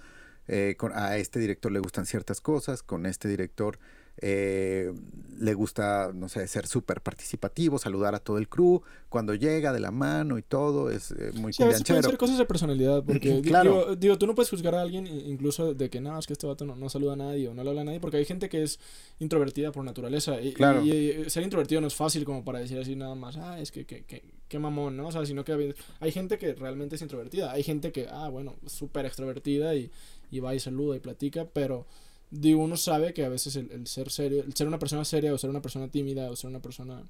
eh, con, a este director le gustan ciertas cosas, con este director eh, le gusta, no sé, ser súper participativo, saludar a todo el crew, cuando llega de la mano y todo, es eh, muy sí, a veces pueden ser cosas de personalidad, porque claro. digo, tú no puedes juzgar a alguien incluso de que no, es que este vato no, saluda a nadie o no le habla a nadie, porque hay gente que es introvertida por naturaleza y, y, ser introvertido no es fácil como para decir así nada más, ah, es que, que, que, mamón, ¿no? O sea, sino que hay gente que realmente es introvertida, hay gente que, ah, bueno, súper extrovertida y, y va y saluda y platica, pero digo, uno sabe que a veces el, ser serio, el ser una persona seria o ser una persona tímida o ser una persona,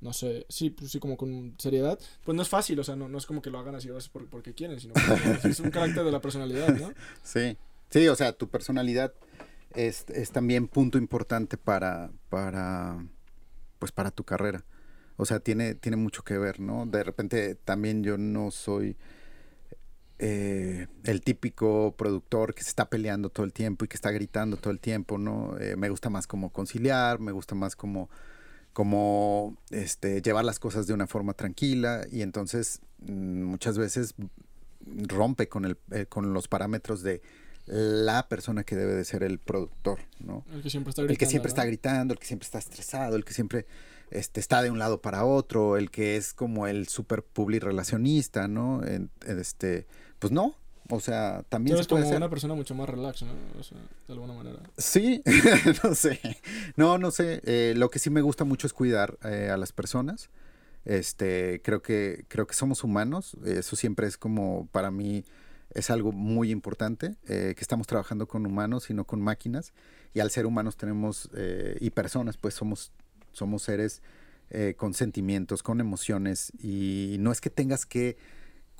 no sé, sí, pues sí, como con seriedad, pues no es fácil, o sea, no, no es como que lo hagan así veces porque quieren, sino que es un carácter de la personalidad, ¿no? Sí, sí, o sea, tu personalidad es, es también punto importante para, para, pues para tu carrera. O sea, tiene, tiene mucho que ver, ¿no? De repente también yo no soy eh, el típico productor que se está peleando todo el tiempo y que está gritando todo el tiempo, ¿no? Eh, me gusta más como conciliar, me gusta más como, como este, llevar las cosas de una forma tranquila y entonces mm, muchas veces rompe con, el, eh, con los parámetros de la persona que debe de ser el productor, ¿no? El que siempre está gritando. El que siempre está gritando, el que siempre está estresado, el que siempre este, está de un lado para otro, el que es como el super publi relacionista, ¿no? este, pues no. O sea, también se puede como una persona mucho más relax, ¿no? O sea, de alguna manera. Sí, no sé. No, no sé. Eh, lo que sí me gusta mucho es cuidar eh, a las personas. Este, creo que, creo que somos humanos. Eso siempre es como, para mí, es algo muy importante, eh, que estamos trabajando con humanos y no con máquinas. Y al ser humanos tenemos, y personas, pues somos, somos seres con sentimientos, con emociones. Y no es que tengas que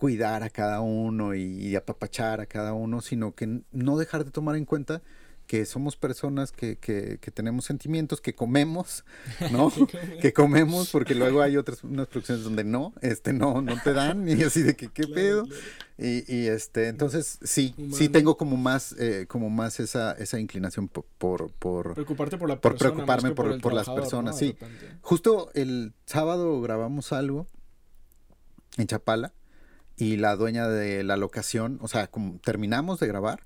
cuidar a cada uno y, apapachar a cada uno, sino que no dejar de tomar en cuenta que somos personas que, que, tenemos sentimientos, que comemos, ¿no? que comemos, porque luego hay otras unas producciones donde no, este no, no te dan, y así de que qué pedo. Y, y, este, entonces sí, sí tengo como más, eh, como más esa, esa inclinación por, por, preocuparte por la por preocuparme por, por, las personas, sí. Justo el sábado grabamos algo en Chapala y la dueña de la locación, o sea, como terminamos de grabar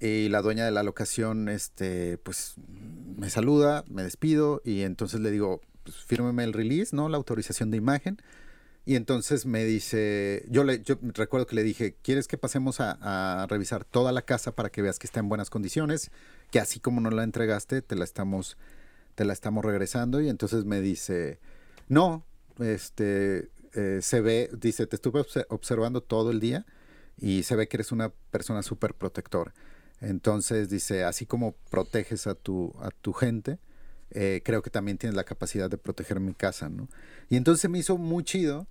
y la dueña de la locación, este, pues me saluda, me despido y entonces le digo, pues, fírmeme el release, ¿no? La autorización de imagen. Y entonces me dice, yo, le, yo recuerdo que le dije, ¿quieres que pasemos a, a, revisar toda la casa para que veas que está en buenas condiciones? Que así como no la entregaste, te la estamos, te la estamos regresando. Y entonces me dice, no, este, eh, se ve, dice, te estuve observando todo el día y se ve que eres una persona súper protectora. Entonces dice, así como proteges a tu, a tu gente, eh, creo que también tienes la capacidad de proteger mi casa, ¿no? Y entonces me hizo muy chido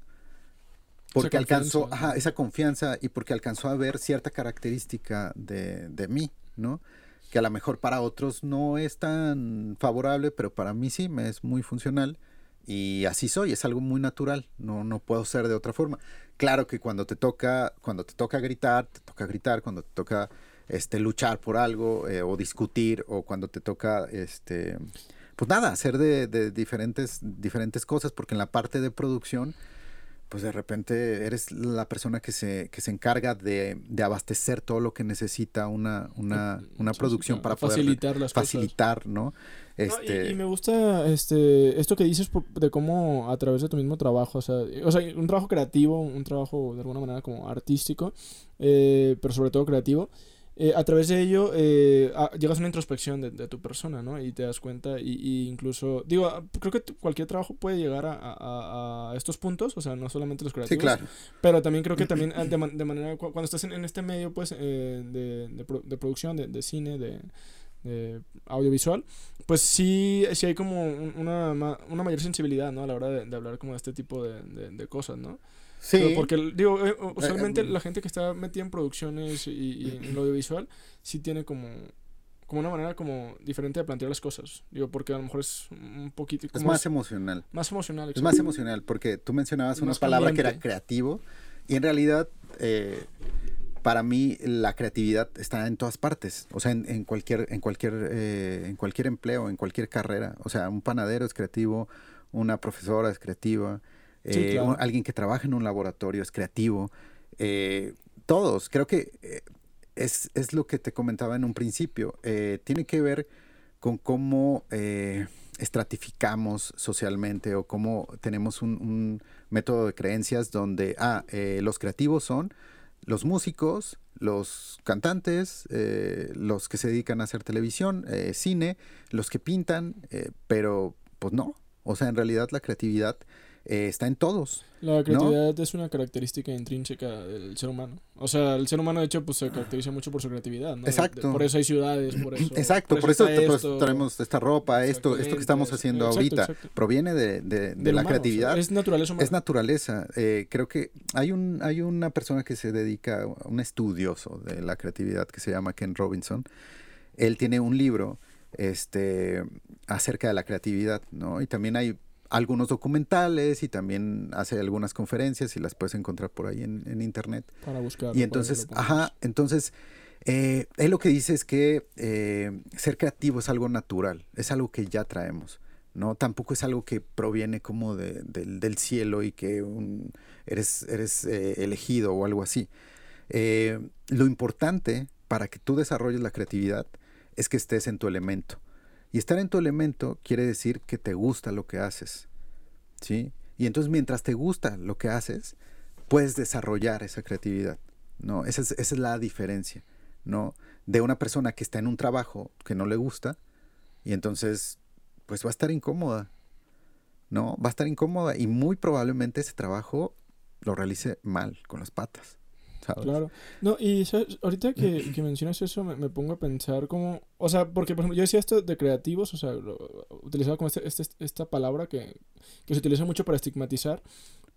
porque alcanzó esa confianza y porque alcanzó a ver cierta característica de, de mí, ¿no? Que a lo mejor para otros no es tan favorable, pero para mí sí me es muy funcional y así soy, es algo muy natural, no, no puedo ser de otra forma. Claro que cuando te toca, cuando te toca gritar, te toca gritar, cuando te toca este, luchar por algo eh, o discutir o cuando te toca, este, pues nada, hacer de, de, diferentes, diferentes cosas, porque en la parte de producción pues de repente eres la persona que se, que se encarga de, de abastecer todo lo que necesita una, una, una producción para facilitar poder las facilitar, ¿no? Este... y, me gusta este esto que dices de cómo a través de tu mismo trabajo, o sea, o sea un trabajo creativo, un trabajo de alguna manera como artístico, eh, pero sobre todo creativo, eh, a través de ello eh, llegas a una introspección de, de, tu persona, ¿no? Y te das cuenta, y, y incluso, digo, ah, creo que cualquier trabajo puede llegar a, a, a, estos puntos, o sea, no solamente los creativos. Sí, claro. Pero también creo que también de, de manera, cuando estás en, en, este medio, pues, eh, de, de, producción, de, de cine, de, de audiovisual, pues sí, sí hay como una, una mayor sensibilidad, ¿no? A la hora de, hablar como de este tipo de, de cosas, ¿no? Sí. porque, digo, eh, usualmente la gente que está metida en producciones y, en lo audiovisual sí tiene como como una manera como diferente de plantear las cosas. Digo, porque a lo mejor es un poquito... es más emocional. Más emocional, Es más emocional, porque tú mencionabas una palabra que era creativo, y en realidad, eh, para mí, la creatividad está en todas partes. O sea, en, cualquier, en, cualquier, eh, en cualquier empleo, en cualquier carrera. O sea, un panadero es creativo, una profesora es creativa, eh, alguien que trabaja en un laboratorio es creativo. Eh, todos, creo que eh, es, es, lo que te comentaba en un principio. tiene que ver con cómo estratificamos socialmente o cómo tenemos un, un método de creencias donde, ah, los creativos son los músicos, los cantantes, los que se dedican a hacer televisión, cine, los que pintan, pero pues no. O sea, en realidad la creatividad eh, está en todos. La creatividad es una característica intrínseca del ser humano. O sea, el ser humano de hecho pues se caracteriza mucho por su creatividad, ¿no? Exacto. por eso hay ciudades, por eso. Exacto, por, eso, pues, traemos esta ropa, esto, esto que estamos haciendo ahorita, proviene de, de, la creatividad. es naturaleza humana. Es naturaleza. Eh, creo que hay un hay una persona que se dedica, un estudioso de la creatividad que se llama Ken Robinson. Él tiene un libro este acerca de la creatividad, ¿no? Y también hay algunos documentales y también hace algunas conferencias y las puedes encontrar por ahí en, internet. Para buscar. Y entonces, ajá, entonces, eh, él lo que dice es que eh, ser creativo es algo natural, es algo que ya traemos. ¿no? Tampoco es algo que proviene como de, del cielo y que un, eres, eres eh, elegido o algo así. lo importante para que tú desarrolles la creatividad es que estés en tu elemento. Y estar en tu elemento quiere decir que te gusta lo que haces. ¿Sí? Y entonces mientras te gusta lo que haces, puedes desarrollar esa creatividad. ¿no? Esa es, esa es la diferencia, ¿no? De una persona que está en un trabajo que no le gusta y entonces pues va a estar incómoda, ¿no? Va a estar incómoda y muy probablemente ese trabajo lo realice mal, con las patas. Claro. No, y ahorita que, que, mencionas eso, me, pongo a pensar como. O sea, porque por ejemplo, yo decía esto de creativos, o sea, utilizaba como este, este, esta palabra que, que se utiliza mucho para estigmatizar.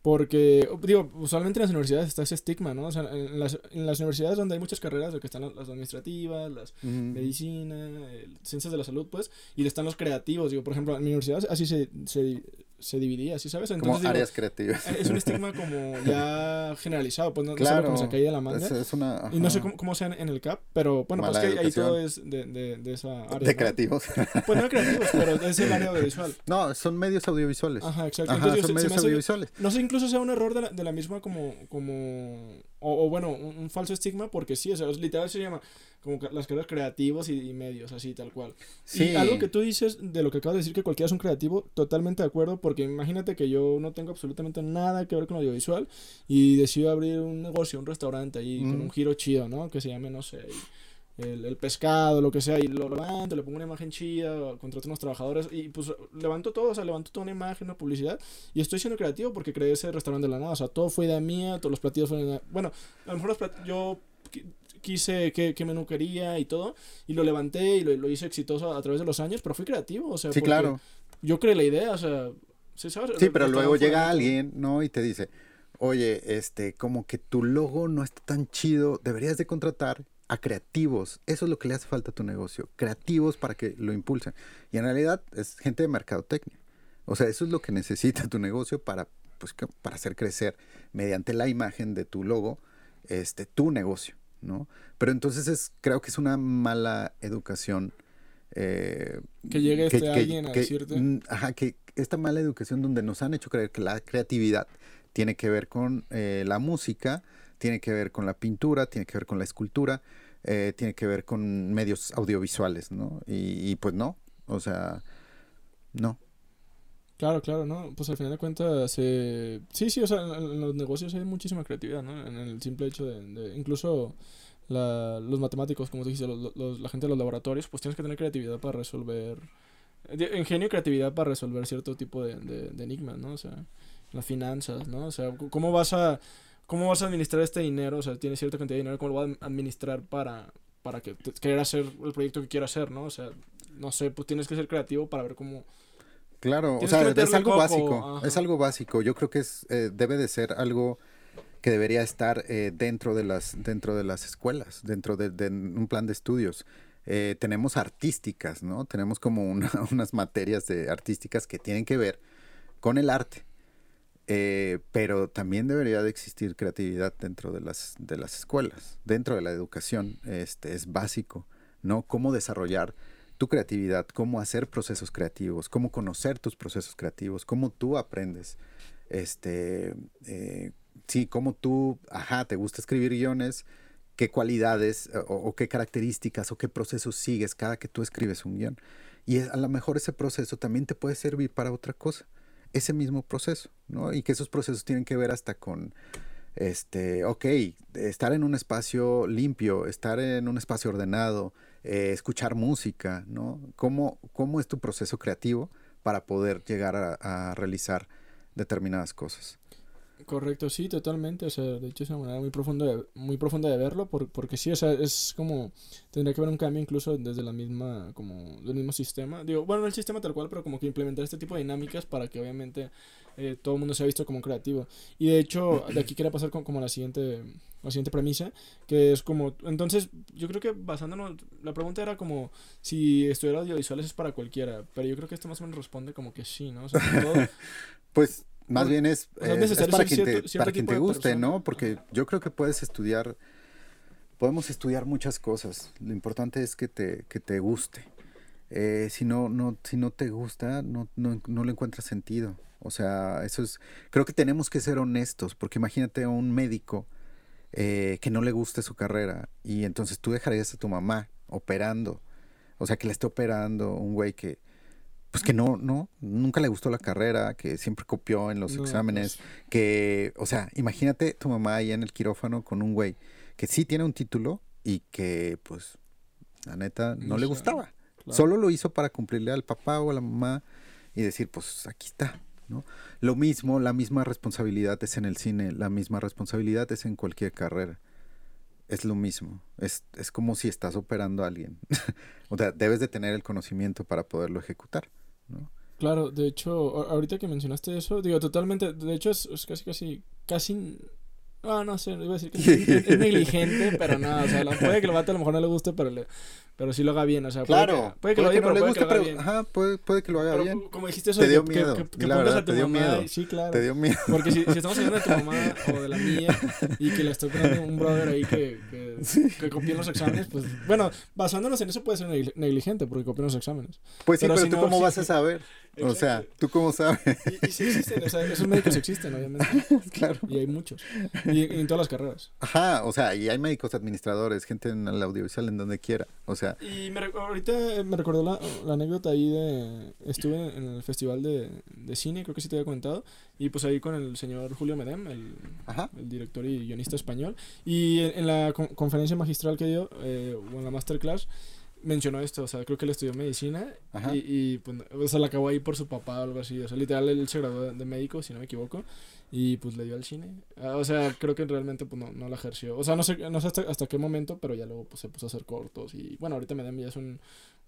Porque, digo, usualmente en las universidades está ese estigma, ¿no? O sea, en las, en las universidades donde hay muchas carreras, que están las administrativas, las medicina, ciencias de la salud, pues, y están los creativos. Digo, por ejemplo, en mi universidad así se, se, se dividía, ¿sí sabes? Entonces, como áreas creativas. Es un estigma como ya generalizado, pues no, claro, cómo se cae de la manga. Es, una, y no sé cómo, cómo sea en, el CAP, pero bueno, pues que ahí todo es de, de, de esa área. De creativos. Pues no creativos, pero es el área audiovisual. No, son medios audiovisuales. Ajá, exacto. Ajá, son medios audiovisuales. no sé, incluso sea un error de la, de la misma como, como o, o bueno, un, falso estigma, porque sí, o sea, literal se llama como las carreras creativos y, medios, así tal cual. Sí. Y algo que tú dices de lo que acabas de decir, que cualquiera es un creativo, totalmente de acuerdo, porque imagínate que yo no tengo absolutamente nada que ver con audiovisual y decido abrir un negocio, un restaurante ahí con un giro chido, ¿no? Que se llame, no sé, el, el, pescado, lo que sea, y lo levanto, le pongo una imagen chida, contrato unos trabajadores y pues levanto todo, o sea, levanto toda una imagen, una publicidad y estoy siendo creativo porque creé ese restaurante de la nada, o sea, todo fue idea mía, todos los platillos fueron idea... Bueno, a lo mejor los yo quise qué, qué, menú quería y todo, y lo levanté y lo, lo, hice exitoso a través de los años, pero fui creativo, o sea, sí, claro. yo creé la idea, o sea, ¿sí sabes? Sí, pero luego llega alguien, ¿no? Y te dice, oye, este, como que tu logo no está tan chido, deberías de contratar a creativos. Eso es lo que le hace falta a tu negocio. Creativos para que lo impulsen. Y en realidad es gente de mercadotecnia. O sea, eso es lo que necesita tu negocio para, pues, para hacer crecer mediante la imagen de tu logo este, tu negocio. ¿no? Pero entonces es, creo que es una mala educación. Eh, que llegue este alguien a decirte. Ajá, que esta mala educación donde nos han hecho creer que la creatividad tiene que ver con eh, la música, tiene que ver con la pintura, tiene que ver con la escultura, eh, tiene que ver con medios audiovisuales, ¿no? Y, pues no, o sea, no. Claro, claro, ¿no? Pues al final de cuentas, sí, sí, o sea, en, los negocios hay muchísima creatividad, ¿no? En el simple hecho de, incluso los matemáticos, como te dijiste, los, los, la gente de los laboratorios, pues tienes que tener creatividad para resolver, ingenio y creatividad para resolver cierto tipo de enigmas, ¿no? O sea, las finanzas, ¿no? O sea, ¿cómo vas a ¿cómo vas a administrar este dinero? O sea, tienes cierta cantidad de dinero, ¿cómo lo vas a administrar para, para que querer hacer el proyecto que quieras hacer, ¿no? O sea, no sé, pues tienes que ser creativo para ver cómo... Claro, o sea, es algo básico, es algo básico. Yo creo que es, eh, debe de ser algo que debería estar eh, dentro, de las, dentro de las escuelas, dentro de, de un plan de estudios. Eh, tenemos artísticas, ¿no? Tenemos como una, unas materias de artísticas que tienen que ver con el arte. Eh, pero también debería de existir creatividad dentro de las, de las escuelas, dentro de la educación, este, es básico, ¿no? Cómo desarrollar tu creatividad, cómo hacer procesos creativos, cómo conocer tus procesos creativos, cómo tú aprendes, este, eh, sí, cómo tú, ajá, te gusta escribir guiones, qué cualidades o, o, qué características o qué procesos sigues cada que tú escribes un guion. Y a lo mejor ese proceso también te puede servir para otra cosa ese mismo proceso, ¿no? Y que esos procesos tienen que ver hasta con, este, ok, estar en un espacio limpio, estar en un espacio ordenado, eh, escuchar música, ¿no? ¿Cómo, ¿Cómo, es tu proceso creativo para poder llegar a, a realizar determinadas cosas? Correcto, sí, totalmente. O sea, de hecho es una manera muy profunda de, muy profunda de verlo, por, porque sí, o sea, es como, tendría que haber un cambio incluso desde la misma, como, del mismo sistema. Digo, bueno, no el sistema tal cual, pero como que implementar este tipo de dinámicas para que obviamente eh, todo el mundo se ha visto como creativo. Y de hecho, de aquí quería pasar con, como la siguiente, la siguiente premisa, que es como, entonces, yo creo que basándonos, la pregunta era como si estudiar audiovisuales es para cualquiera, pero yo creo que esto más o menos responde como que sí, ¿no? O sea, todo... pues más bien es, eh, es para quien te, para quien te guste, ¿no? Porque yo creo que puedes estudiar, podemos estudiar muchas cosas. Lo importante es que te, que te guste. Eh, si no, no, si no te gusta, no, no, no le encuentras sentido. O sea, eso es, creo que tenemos que ser honestos, porque imagínate a un médico eh, que no le guste su carrera y entonces tú dejarías a tu mamá operando, o sea, que le esté operando un güey que, pues que no, no, nunca le gustó la carrera, que siempre copió en los no, exámenes, pues. que, o sea, imagínate tu mamá ahí en el quirófano con un güey que sí tiene un título y que, pues, la neta, no, le gustaba. Claro. Solo lo hizo para cumplirle al papá o a la mamá y decir, pues, aquí está, ¿no? Lo mismo, la misma responsabilidad es en el cine, la misma responsabilidad es en cualquier carrera. Es lo mismo, es, es como si estás operando a alguien. o sea, debes de tener el conocimiento para poderlo ejecutar. ¿No? Claro, de hecho, ahorita que mencionaste eso, digo, totalmente, de hecho es, es casi, casi, casi Ah, no sé, iba a decir que es, negligente, pero no, o sea, lo, puede que el vato a lo mejor no le guste, pero, le, pero sí lo haga bien, o sea, claro, puede que, puede que, puede lo que haga pero, bien. Ajá, puede, puede que lo haga pero, bien. Como dijiste eso, te dio que, miedo, que, que la pongas verdad, a tu te dio mamá, miedo. y, sí, claro. Te dio miedo. Porque si, si estamos hablando de tu mamá o de la mía y que le estoy poniendo un brother ahí que, Sí. que copie los exámenes, pues, bueno, basándonos en eso puede ser negli- negligente porque copió los exámenes. Pues sí, Pero pero, si tú no, cómo sí. vas a saber. O sea, tú cómo sabes. Y, y sí existen, o sea, esos médicos existen, obviamente, claro. y hay muchos, y, y en todas las carreras. Ajá, o sea, y hay médicos administradores, gente en el audiovisual en donde quiera. O sea, Y me, ahorita me recordó la, la anécdota ahí de... Estuve en el festival de, de cine, creo que sí te había comentado, y pues ahí con el señor Julio Medem, el, el director y guionista español, y en, en la con- conferencia magistral que dio, eh, o en la masterclass, mencionó esto, o sea, creo que él estudió medicina Ajá. y, y pues, o sea, la acabó ahí por su papá o algo así, o sea, literal él se graduó de, de médico, si no me equivoco, y pues le dio al cine, Ah, o sea, creo que realmente pues no, no la ejerció, o sea, no sé, no sé hasta, hasta qué momento, pero ya luego pues se puso a hacer cortos y bueno, ahorita Medem ya es un,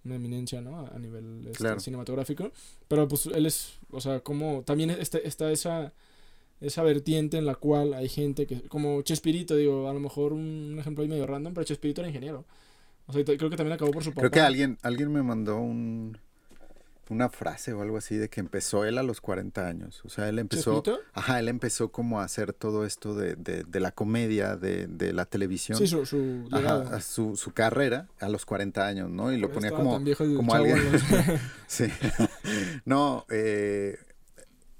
una eminencia, ¿no? A, a nivel este, Claro. cinematográfico, pero pues él es, o sea, como también está, está esa esa vertiente en la cual hay gente que, como Chespirito, digo, a lo mejor un ejemplo ahí medio random, pero Chespirito era ingeniero. O sea, creo que también acabó por su papá. Creo que alguien, alguien me mandó un, una frase o algo así de que empezó él a los 40 años. O sea, él empezó, ajá, él empezó como a hacer todo esto de, de, de la comedia, de, de la televisión. Sí, su, su legado. Ajá, a su, su carrera a los 40 años, ¿no? Y lo ponía como, como alguien. sí. no, eh,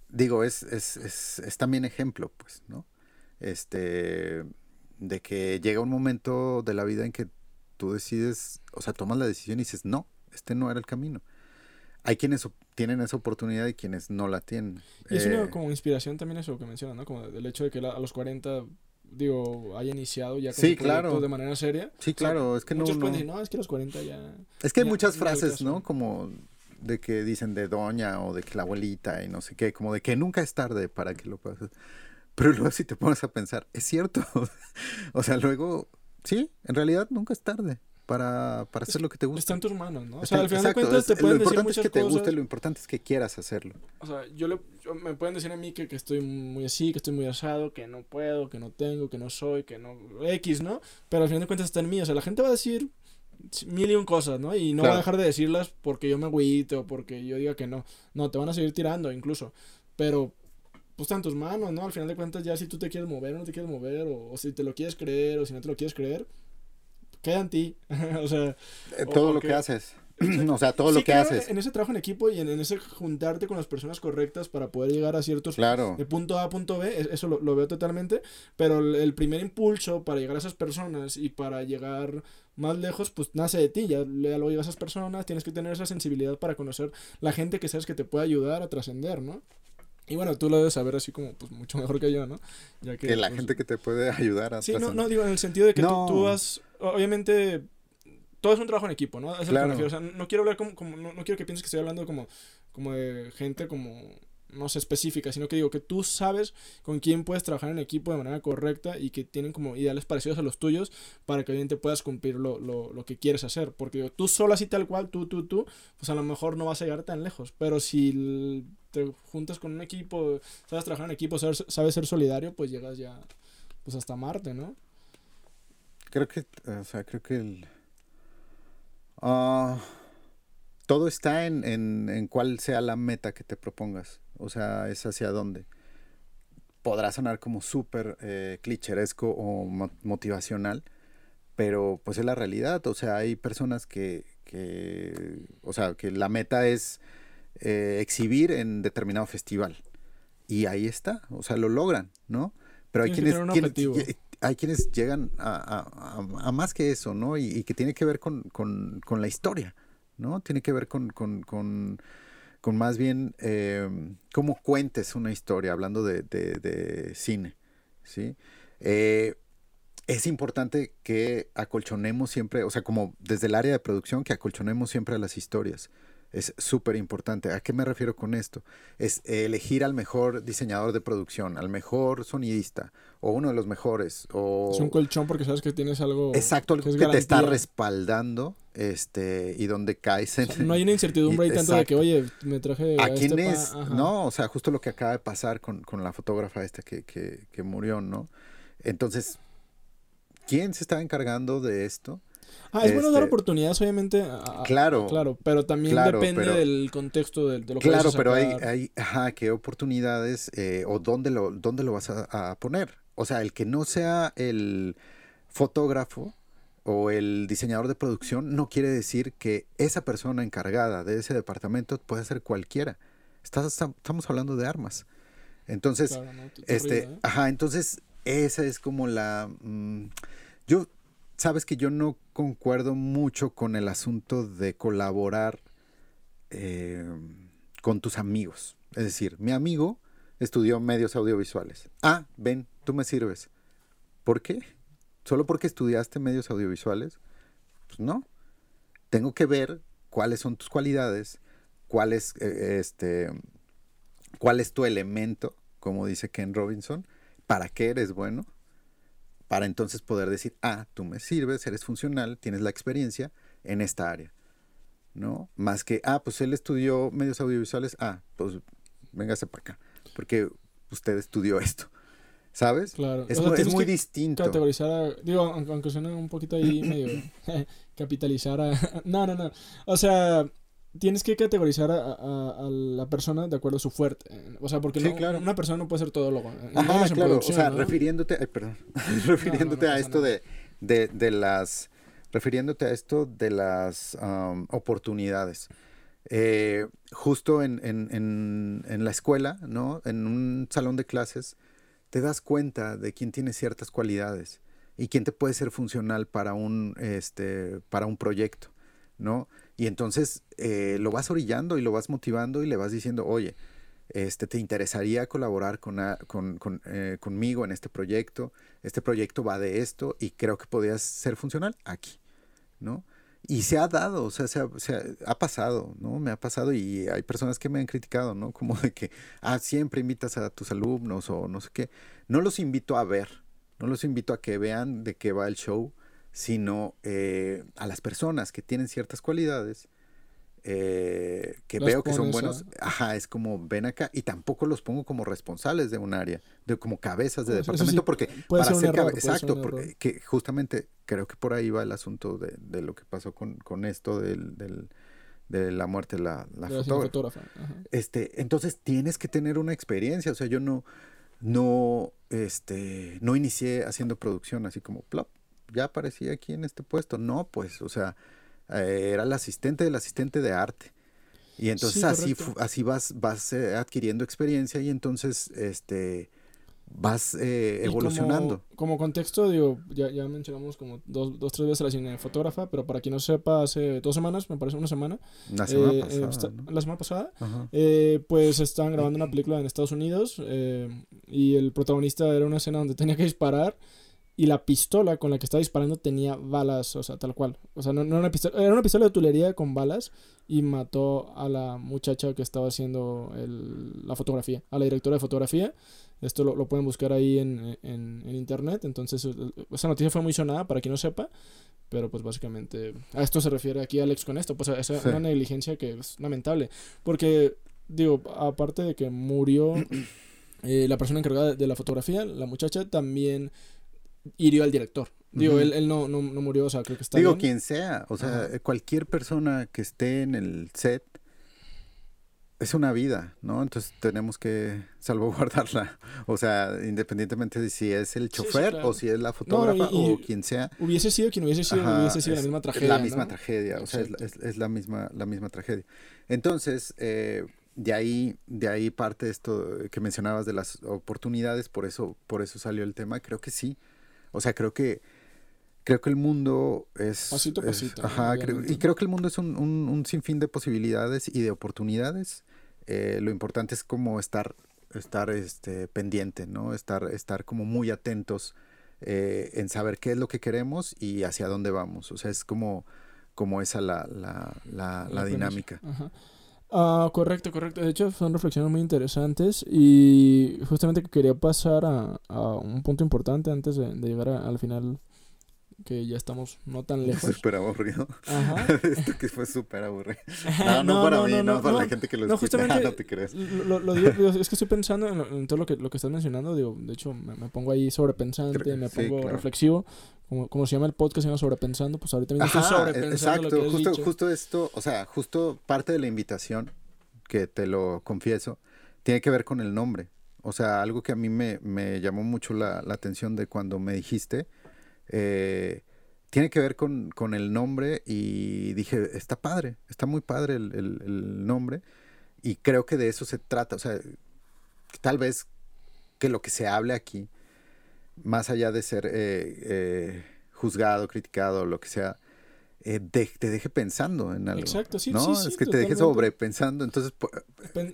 digo, es, es, es, es también ejemplo, pues, ¿no? Este, de que llega un momento de la vida en que tú decides, o sea, tomas la decisión y dices, no, este no era el camino. Hay quienes tienen esa oportunidad y quienes no la tienen. Y es Eh, una como inspiración también eso que menciona, ¿no? Como del hecho de que él a los 40 digo, haya iniciado ya sí, claro. de manera seria. Sí, claro, es que muchos no, pueden decir, no, es que a los 40 ya... Es que hay ya- muchas frases, caso. ¿no? Como de que dicen de doña o de que la abuelita y no sé qué, como de que nunca es tarde para que lo hacer. Pero luego si te pones a pensar, es cierto. o sea, luego, sí, en realidad nunca es tarde para, para hacer lo que te gusta. Está en tus manos, ¿no? O Está- sea, al final de exacto, cuentas te es- pueden lo decir importante muchas es que te cosas. guste, lo importante es que quieras hacerlo. O sea, yo le, yo- me pueden decir a mí que, que estoy muy así, que estoy muy asado, que no puedo, que no tengo, que no soy, que no... X, ¿no? Pero al final de cuentas está en mí. O sea, la gente va a decir mil y un cosas, ¿no? Y no va Claro. a dejar de decirlas porque yo me agüite o porque yo diga que no. No, te van a seguir tirando incluso. Pero pues está en tus manos, ¿no? Al final de cuentas ya si tú te quieres mover o no te quieres mover o, o si te lo quieres creer o si no te lo quieres creer, queda en ti. o sea... Eh, todo o lo que- que haces. o sea, todo sí lo que haces. En ese trabajo en equipo y en, en ese juntarte con las personas correctas para poder llegar a ciertos Claro. de punto A a punto B, es- eso lo, lo veo totalmente, pero el, el primer impulso para llegar a esas personas y para llegar más lejos, pues nace de ti, ya, ya luego llegas a esas personas, tienes que tener esa sensibilidad para conocer la gente que sabes que te puede ayudar a trascender, ¿no? Y bueno, tú lo debes saber así como, pues mucho mejor que yo, ¿no? Ya Que la pues, gente que te puede ayudar a Sí, no, no, digo, en el sentido de que No. tú, tú has, obviamente, todo es un trabajo en equipo, ¿no? A eso Claro. me. O sea, no quiero hablar como, como no, no quiero que pienses que estoy hablando como, como de gente como, no sé, específica, sino que digo que tú sabes con quién puedes trabajar en equipo de manera correcta y que tienen como ideales parecidos a los tuyos para que obviamente puedas cumplir lo, lo, lo que quieres hacer. Porque digo, tú solo así tal cual, tú, tú, tú, pues a lo mejor no vas a llegar tan lejos. Pero si te juntas con un equipo, sabes trabajar en equipo, sabes, sabes ser solidario, pues llegas ya pues hasta Marte, ¿no? Creo que, o sea, creo que el... ah, todo está en, en, en cuál sea la meta que te propongas. O sea, es hacia dónde. Podrá sonar como súper eh, clicheresco o mo- motivacional, pero pues es la realidad. O sea, hay personas que, que o sea, que la meta es eh, exhibir en determinado festival. Y ahí está, o sea, lo logran, ¿no? Pero hay quienes, quienes- hay quienes llegan a, más que eso, ¿no? Y, que tiene que ver con, la historia, ¿no? Tiene que ver con más bien eh, cómo cuentes una historia, hablando de, de- de cine, ¿sí? Eh, es importante que acolchonemos siempre, o sea, como desde el área de producción, que acolchonemos siempre a las historias. Es súper importante. ¿A qué me refiero con esto? Es elegir al mejor diseñador de producción, al mejor sonidista, o uno de los mejores, o... Es un colchón porque sabes que tienes algo. Exacto, algo que te está respaldando, este, y donde caes en... O sea, no hay una incertidumbre ahí tanto de que, oye, me traje. ¿A este quién es? No, o sea, justo lo que acaba de pasar con, con la fotógrafa esta que, que, que murió, ¿no? Entonces, ¿quién se está encargando de esto? Ah, es bueno dar este- oportunidades, obviamente. a- Claro. Claro, pero también Claro, depende pero- del contexto de, de lo que Claro, vayas a pero hay, hay ajá, qué oportunidades eh, o dónde lo, dónde lo vas a, a poner. O sea, el que no sea el fotógrafo o el diseñador de producción no quiere decir que esa persona encargada de ese departamento puede ser cualquiera. Estás- estamos hablando de armas. Entonces, Claro, ¿no? Este, ¿eh? ajá, entonces esa es como la... mm, yo, sabes que yo no concuerdo mucho con el asunto de colaborar eh, con tus amigos. Es decir, mi amigo estudió medios audiovisuales. Ah, ven, tú me sirves. ¿Por qué? ¿Solo porque estudiaste medios audiovisuales? Pues no. Tengo que ver cuáles son tus cualidades, cuál es, eh, este, cuál es tu elemento, como dice Ken Robinson, para qué eres bueno, para entonces poder decir, ah, tú me sirves, eres funcional, tienes la experiencia en esta área. ¿No? Más que, ah, pues él estudió medios audiovisuales, ah, pues véngase para acá, porque usted estudió esto. ¿Sabes? Claro. Es, O sea, muy, es distinto. Categorizar a. Digo, aunque, aunque suene un poquito ahí medio. capitalizar a. No, no, no. O sea. Tienes que categorizar a, a- a la persona de acuerdo a su fuerte. O sea, porque Sí, no- claro. una persona no puede ser todólogo. y Ajá, claro, o sea, ¿no? refiriéndote, ay, perdón, refiriéndote a pasa esto de, de, de las, refiriéndote a esto de las am, oportunidades. Eh, justo en, en, en, en la escuela, ¿no? En un salón de clases, te das cuenta de quién tiene ciertas cualidades y quién te puede ser funcional para un, este, para un proyecto, ¿no? Y entonces eh, lo vas orillando y lo vas motivando y le vas diciendo, oye, este, ¿te interesaría colaborar con, con, con eh, conmigo en este proyecto? Este proyecto va de esto y creo que podrías ser funcional aquí, ¿no? Y se ha dado, o sea, se ha, se ha, pasado, ¿no? Me ha pasado y hay personas que me han criticado, ¿no? Como de que, ah, siempre invitas a tus alumnos o no sé qué. No los invito a ver, no los invito a que vean de qué va el show, sino eh, a las personas que tienen ciertas cualidades eh, que veo que son buenos, ajá, es como ven acá y tampoco los pongo como responsables de un área, de como cabezas de departamento, porque para ser, exacto, porque que justamente creo que por ahí va el asunto de, de lo que pasó con, con esto del, del, de la muerte de la, la fotógrafa. Este, entonces tienes que tener una experiencia, o sea, yo no, no, este, no inicié haciendo producción así como plop, ya aparecí aquí en este puesto, no, pues, o sea, eh, era el asistente del asistente de arte. Y entonces así, así vas, vas eh, adquiriendo experiencia y entonces este vas eh, evolucionando. Como, contexto, digo, ya, ya mencionamos como dos, dos, tres veces a la cinefotógrafa, pero para quien no sepa, hace dos semanas, me parece una semana. La semana pasada. La semana pasada, pues estaban grabando una película en Estados Unidos y el protagonista era una escena donde tenía que disparar y la pistola con la que estaba disparando tenía balas, o sea, tal cual. O sea, no, era una pistola, era una pistola de tulería con balas y mató a la muchacha que estaba haciendo la fotografía, a la directora de fotografía. Esto lo, pueden buscar ahí en, internet. Entonces, esa noticia fue muy sonada para quien no sepa. Pero pues básicamente a esto se refiere aquí Alex con esto. Pues es una negligencia que es lamentable. Porque, digo, aparte de que murió eh, la persona encargada de la fotografía, la muchacha también hirió al director. Digo, él, él no, no, murió, o sea, creo que está Digo, quien sea, o sea, cualquier persona que esté en el set es una vida, ¿no? Entonces tenemos que salvaguardarla. O sea, independientemente de si es el chofer o si es la fotógrafa o quien sea. Hubiese sido quien hubiese sido, hubiese sido la misma tragedia. La misma tragedia, o sea, es, es, la, misma, la misma tragedia. Entonces, eh, de ahí, de ahí parte esto que mencionabas de las oportunidades, por eso, por eso salió el tema. Creo que sí. O sea, creo que creo que el mundo es... Pasito a pasito. ajá, y creo que el mundo es un, un, sinfín de posibilidades y de oportunidades. Eh, lo importante es como estar, estar este, pendiente, ¿no? Estar, estar como muy atentos eh, en saber qué es lo que queremos y hacia dónde vamos. O sea, es como, como esa la, la, la, la dinámica. Ajá. Ah, correcto, correcto. De hecho, son reflexiones muy interesantes y justamente quería pasar a, a un punto importante antes de, llegar al final que ya estamos no tan lejos. Súper aburrido. Ajá. Esto que fue súper aburrido. No, no, para mí, no, para la gente que lo no, escucha. no te crees. Lo, lo digo, es que estoy pensando en, todo lo que, lo que estás mencionando. Digo, de hecho, me, pongo ahí sobrepensante, me pongo reflexivo. Como, como, se llama el podcast, se llama Sobrepensando, pues ahorita mismo estoy sobrepensando exacto, justo, justo esto, o sea, justo parte de la invitación, que te lo confieso, tiene que ver con el nombre. O sea, algo que a mí me, me llamó mucho la, la atención de cuando me dijiste, eh, tiene que ver con, con, el nombre y dije, está padre, está muy padre el, el, nombre y creo que de eso se trata. O sea, tal vez que lo que se hable aquí, más allá de ser eh, eh, juzgado, criticado, lo que sea, te deje pensando en algo. Exacto, sí, ¿no? Sí, es que te deje sobrepensando. Entonces,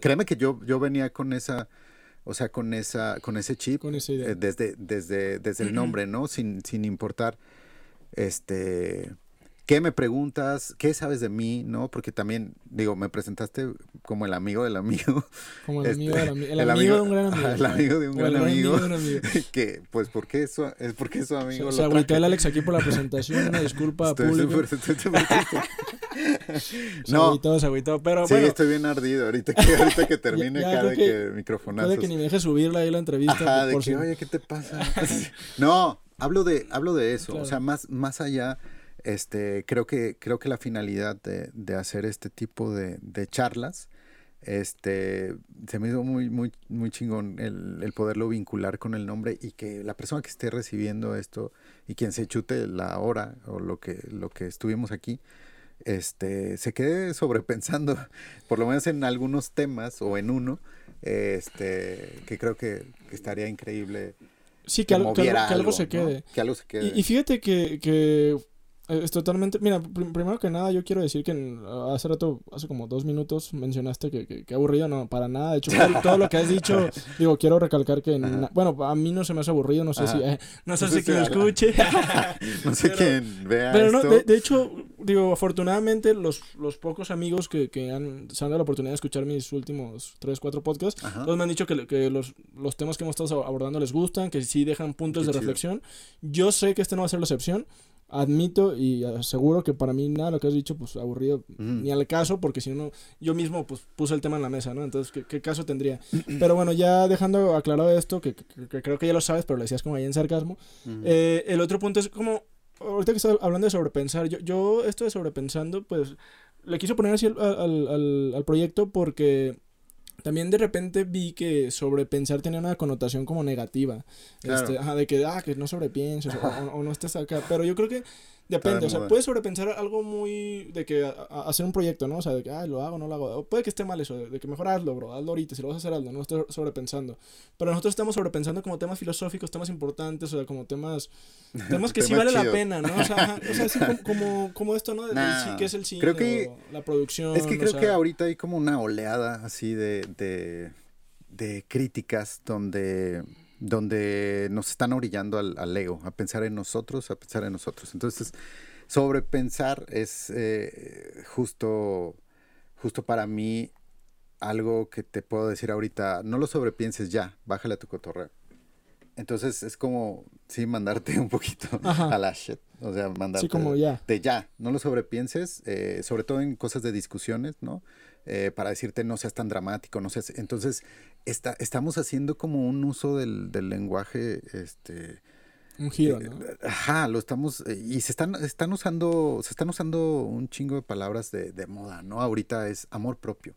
créeme que yo, yo venía con esa o sea, con esa, con ese chip, eh, desde, desde, desde el nombre, ¿no? Sin, sin importar, este, ¿qué me preguntas? ¿Qué sabes de mí? ¿No? Porque también, digo, me presentaste como el amigo del amigo. Como el amigo del amigo. El, amigo, de un gran amigo. el amigo de un gran amigo. que, pues, ¿por qué su, es porque su amigo? O sea, agüité el Alex aquí por la presentación, una disculpa estoy. Super, estoy no. Se agüitó, pero sí, estoy bien ardido ahorita que, ahorita que termine cada que, que microfonazo. Puede que ni me deje subirla ahí la entrevista. Ajá, de que, oye, ¿qué te pasa? no, hablo de, hablo de eso, o sea, más, más allá este, creo que, creo que la finalidad de, de hacer este tipo de, de, charlas, este, se me hizo muy, muy, muy chingón el, el, poderlo vincular con el nombre y que la persona que esté recibiendo esto y quien se chute la hora o lo que, lo que estuvimos aquí, este, se quede sobrepensando, por lo menos en algunos temas o en uno, este, que creo que, estaría increíble. Sí, que, algo, que, algo, se quede. Que algo se quede. Y, y fíjate que, que Es totalmente. Mira, prim- primero que nada, yo quiero decir que en- hace rato, hace como dos minutos, mencionaste que, que, que aburrido. No, para nada. De hecho, todo, lo que has dicho, digo, quiero recalcar que. na- bueno, a mí no se me hace aburrido. No sé Ajá. si. eh, no sé No si quien lo escuche. No sé Pero- quién vea Pero no, esto. de, de hecho, digo, afortunadamente, los, los pocos amigos que, que han, se han dado la oportunidad de escuchar mis últimos tres, cuatro podcasts, Ajá. todos me han dicho que, que los, los temas que hemos estado abordando les gustan, que sí dejan puntos Qué de chido. reflexión. Yo sé que este no va a ser la excepción. Admito y aseguro que para mí nada de lo que has dicho, pues aburrido Ujú. ni al caso, porque si no, yo mismo pues puse el tema en la mesa, ¿no? Entonces, ¿qué, qué caso tendría? Pero bueno, ya dejando aclarado esto, que, que- que creo que ya lo sabes, pero lo decías como ahí en sarcasmo, Ujú. eh, el otro punto es como, ahorita que estás hablando de sobrepensar, yo, yo esto de sobrepensando, pues le quise poner así al, al- al- al proyecto porque también de repente vi que sobrepensar tenía una connotación como negativa. Claro. Este, ajá, de que, ah, que no sobrepienses o, o- o no estés acá. Pero yo creo que depende, de o sea, puedes sobrepensar algo muy de que a- a- hacer un proyecto, ¿no? O sea, de que, ah, lo hago, no lo hago. O puede que esté mal eso, de, que mejor hazlo, bro, hazlo ahorita, si lo vas a hacer, hazlo, no estés sobrepensando. Pero nosotros estamos sobrepensando como temas filosóficos, temas importantes, o sea, como temas temas que sí vale la chidos. pena, ¿no? O sea, o sea así como, como, como esto, ¿no? De- Nah, sí, ¿Qué es el cine? creo que- o la producción. Es que o creo sea, que ahorita hay como una oleada así de, de, de críticas donde, donde nos están orillando al, al ego, a pensar en nosotros, a pensar en nosotros. Entonces, sobrepensar es eh, justo, justo para mí algo que te puedo decir ahorita, no lo sobrepienses ya, bájale a tu cotorreo. Entonces es como, sí, mandarte un poquito Ajá. a la shit. O sea, mandarte Sí, como ya. de ya, no lo sobrepienses, eh, sobre todo en cosas de discusiones, ¿no? Eh, para decirte no seas tan dramático, no seas... Entonces, está, estamos haciendo como un uso del, del lenguaje, este... Un giro, eh, ¿no? Ajá, lo estamos... eh, y se están, están usando, se están usando un chingo de palabras de, de moda, ¿no? Ahorita es amor propio.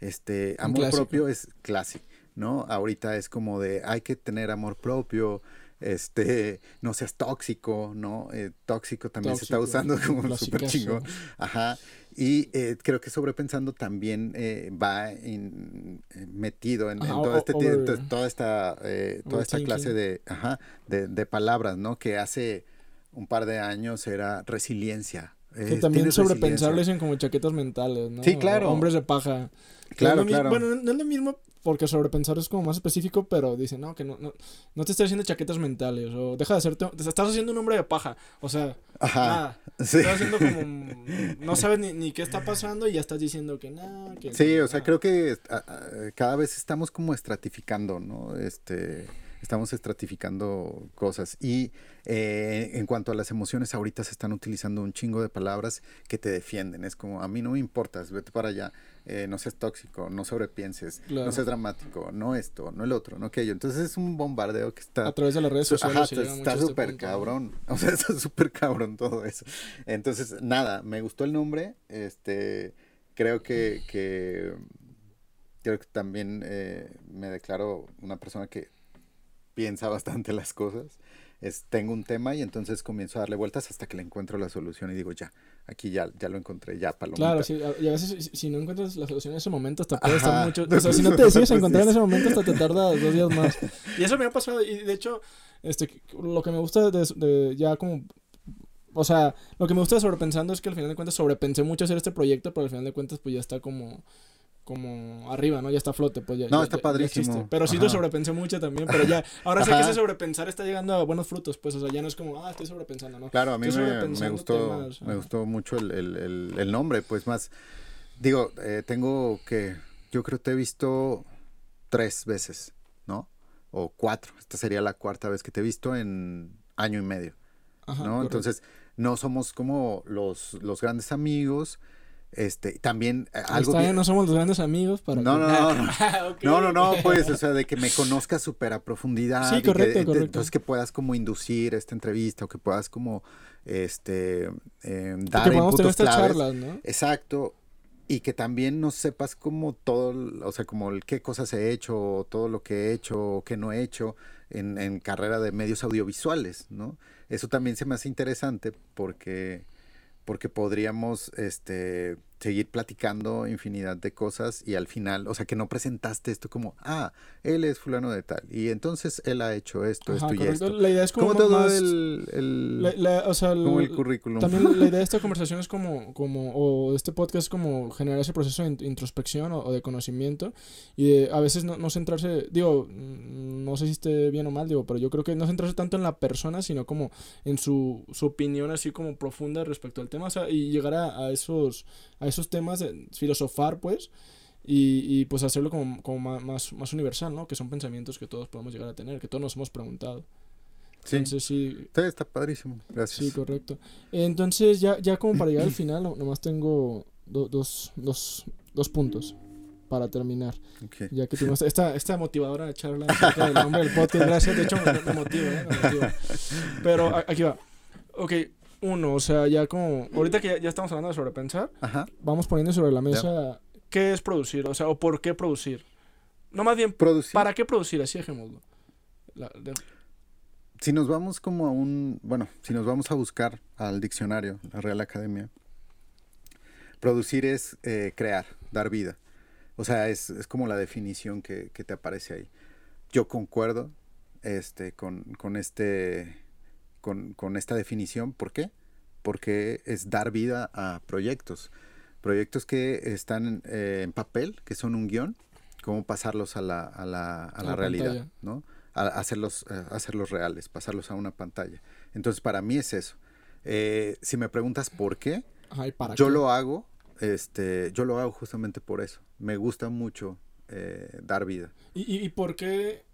Este, amor clásico. propio es clase, ¿no? Ahorita es como de hay que tener amor propio, este, no seas tóxico, ¿no? Eh, tóxico también se está usando como súper chingo. Ajá. Y eh, creo que sobrepensando también eh, va in- metido en, todo este, over- toda esta, toda esta clase de, ajá, de, de palabras, ¿no? Que hace un par de años era resiliencia. Que también tienes sobrepensar resiliencia. lo dicen como chaquetas mentales, ¿no? Sí, claro. O hombres de paja. Claro, claro. Bueno, no es lo mismo porque sobrepensar es como más específico, pero dicen, no, que no, no, no te estés haciendo chaquetas mentales, o deja de hacerte, te estás haciendo un hombre de paja, o sea, Ajá. nada, Sí. estás haciendo como, no sabes ni, ni qué está pasando y ya estás diciendo que nada, que... Sí, o sea, creo que a- a- cada vez estamos como estratificando, ¿no? Este, estamos estratificando cosas. Y eh, en cuanto a las emociones, ahorita se están utilizando un chingo de palabras que te defienden. Es como, a mí no me importas, vete para allá, eh, no seas tóxico, no sobrepienses, Claro. no seas dramático, no esto, no el otro, no aquello. Entonces es un bombardeo que está... A través de las redes sociales Ajá, se está- este súper ¿no? cabrón. O sea, está súper cabrón todo eso. Entonces, nada, me gustó el nombre. Este, creo que, que creo que también eh, me declaro una persona que piensa bastante las cosas. Es, tengo un tema y entonces comienzo a darle vueltas hasta que le encuentro la solución y digo, ya, aquí ya, ya lo encontré, ya, palomita. Claro, sí, y a veces si, si no encuentras la solución en ese momento hasta puede estar mucho, o sea, si no te decides encontrar en ese momento hasta te tarda dos días más. Y eso me ha pasado y de hecho, este, lo que me gusta de, de ya como, o sea, lo que me gusta de sobrepensando es que al final de cuentas sobrepensé mucho hacer este proyecto, pero al final de cuentas pues ya está como como arriba, ¿no? Ya está a flote, pues ya. No, ya- está ya- padrísimo. Pero sí lo Ajá. sobrepensé mucho también, pero ya, ahora sé que Ajá. ese sobrepensar está llegando a buenos frutos, pues, o sea, ya no es como, ah, estoy sobrepensando, ¿no? Claro, a mí me, gustó, temas, me ajá. gustó mucho el, el- el- el nombre, pues más, digo, eh, tengo que, yo creo que te he visto tres veces, ¿no? O cuatro, esta sería la cuarta vez que te he visto en año y medio, Ajá, ¿no? correcto. Entonces, no somos como los, los grandes amigos, este, también eh, algo Está que... bien, no somos los grandes amigos para No, que- no, no, no. Ah. No, no, no, pues, o sea, de que me conozcas súper a profundidad. Sí, que, correcto, correcto. Entonces que puedas como inducir esta entrevista o que puedas como, este, eh, dar que podamos tener estas charlas, ¿no? Exacto. Y que también no sepas como todo, o sea, como el qué cosas he hecho, o todo lo que he hecho, o qué no he hecho en, en carrera de medios audiovisuales, ¿no? Eso también se me hace interesante porque, porque podríamos, este, seguir platicando infinidad de cosas y al final, o sea, que no presentaste esto como, ah, él es fulano de tal y entonces él ha hecho esto, esto y esto. La idea es como, todo el, como el currículum. También la idea de esta conversación es como, como o de este podcast como generar ese proceso de introspección o, de conocimiento y de a veces no, no centrarse, digo, mm, no sé si esté bien o mal, digo, pero yo creo que no centrarse tanto en la persona, sino como en su, su opinión así como profunda respecto al tema, o sea, y llegar a, a esos a esos temas, filosofar, pues, y, y pues hacerlo como, como más, más universal, ¿no? Que son pensamientos que todos podemos llegar a tener, que todos nos hemos preguntado. Sí. Entonces, sí. Está padrísimo. Gracias. Sí, correcto. Entonces, ya, ya como para llegar al final, nomás tengo dos, dos, dos puntos para terminar. Okay. Ya que tuvimos esta, esta motivadora charla acerca del nombre del podcast. Gracias, de hecho me, motiva, ¿eh? me motiva. Pero aquí va. Ok, uno, o sea, ya como, ahorita que ya, estamos hablando de sobrepensar, vamos poniendo sobre la mesa qué es producir, o sea, o por qué producir. No más bien, producir. ¿para qué producir? Así dejémoslo. Si nos vamos como a un, bueno, si nos vamos a buscar al diccionario, la Real Academia, producir es eh, crear, dar vida. O sea, es, es como la definición que, que, te aparece ahí. Yo concuerdo este, con, con este con, con esta definición. ¿Por qué? Porque es dar vida a proyectos. Proyectos que están eh, en papel, que son un guion, cómo pasarlos a la, a la, a la, realidad, ¿no? A hacerlos, eh, hacerlos reales, pasarlos a una pantalla. Entonces, para mí es eso. Eh, si me preguntas por qué, yo lo hago, este, yo lo hago justamente por eso. Me gusta mucho dar vida. ¿Y, y por qué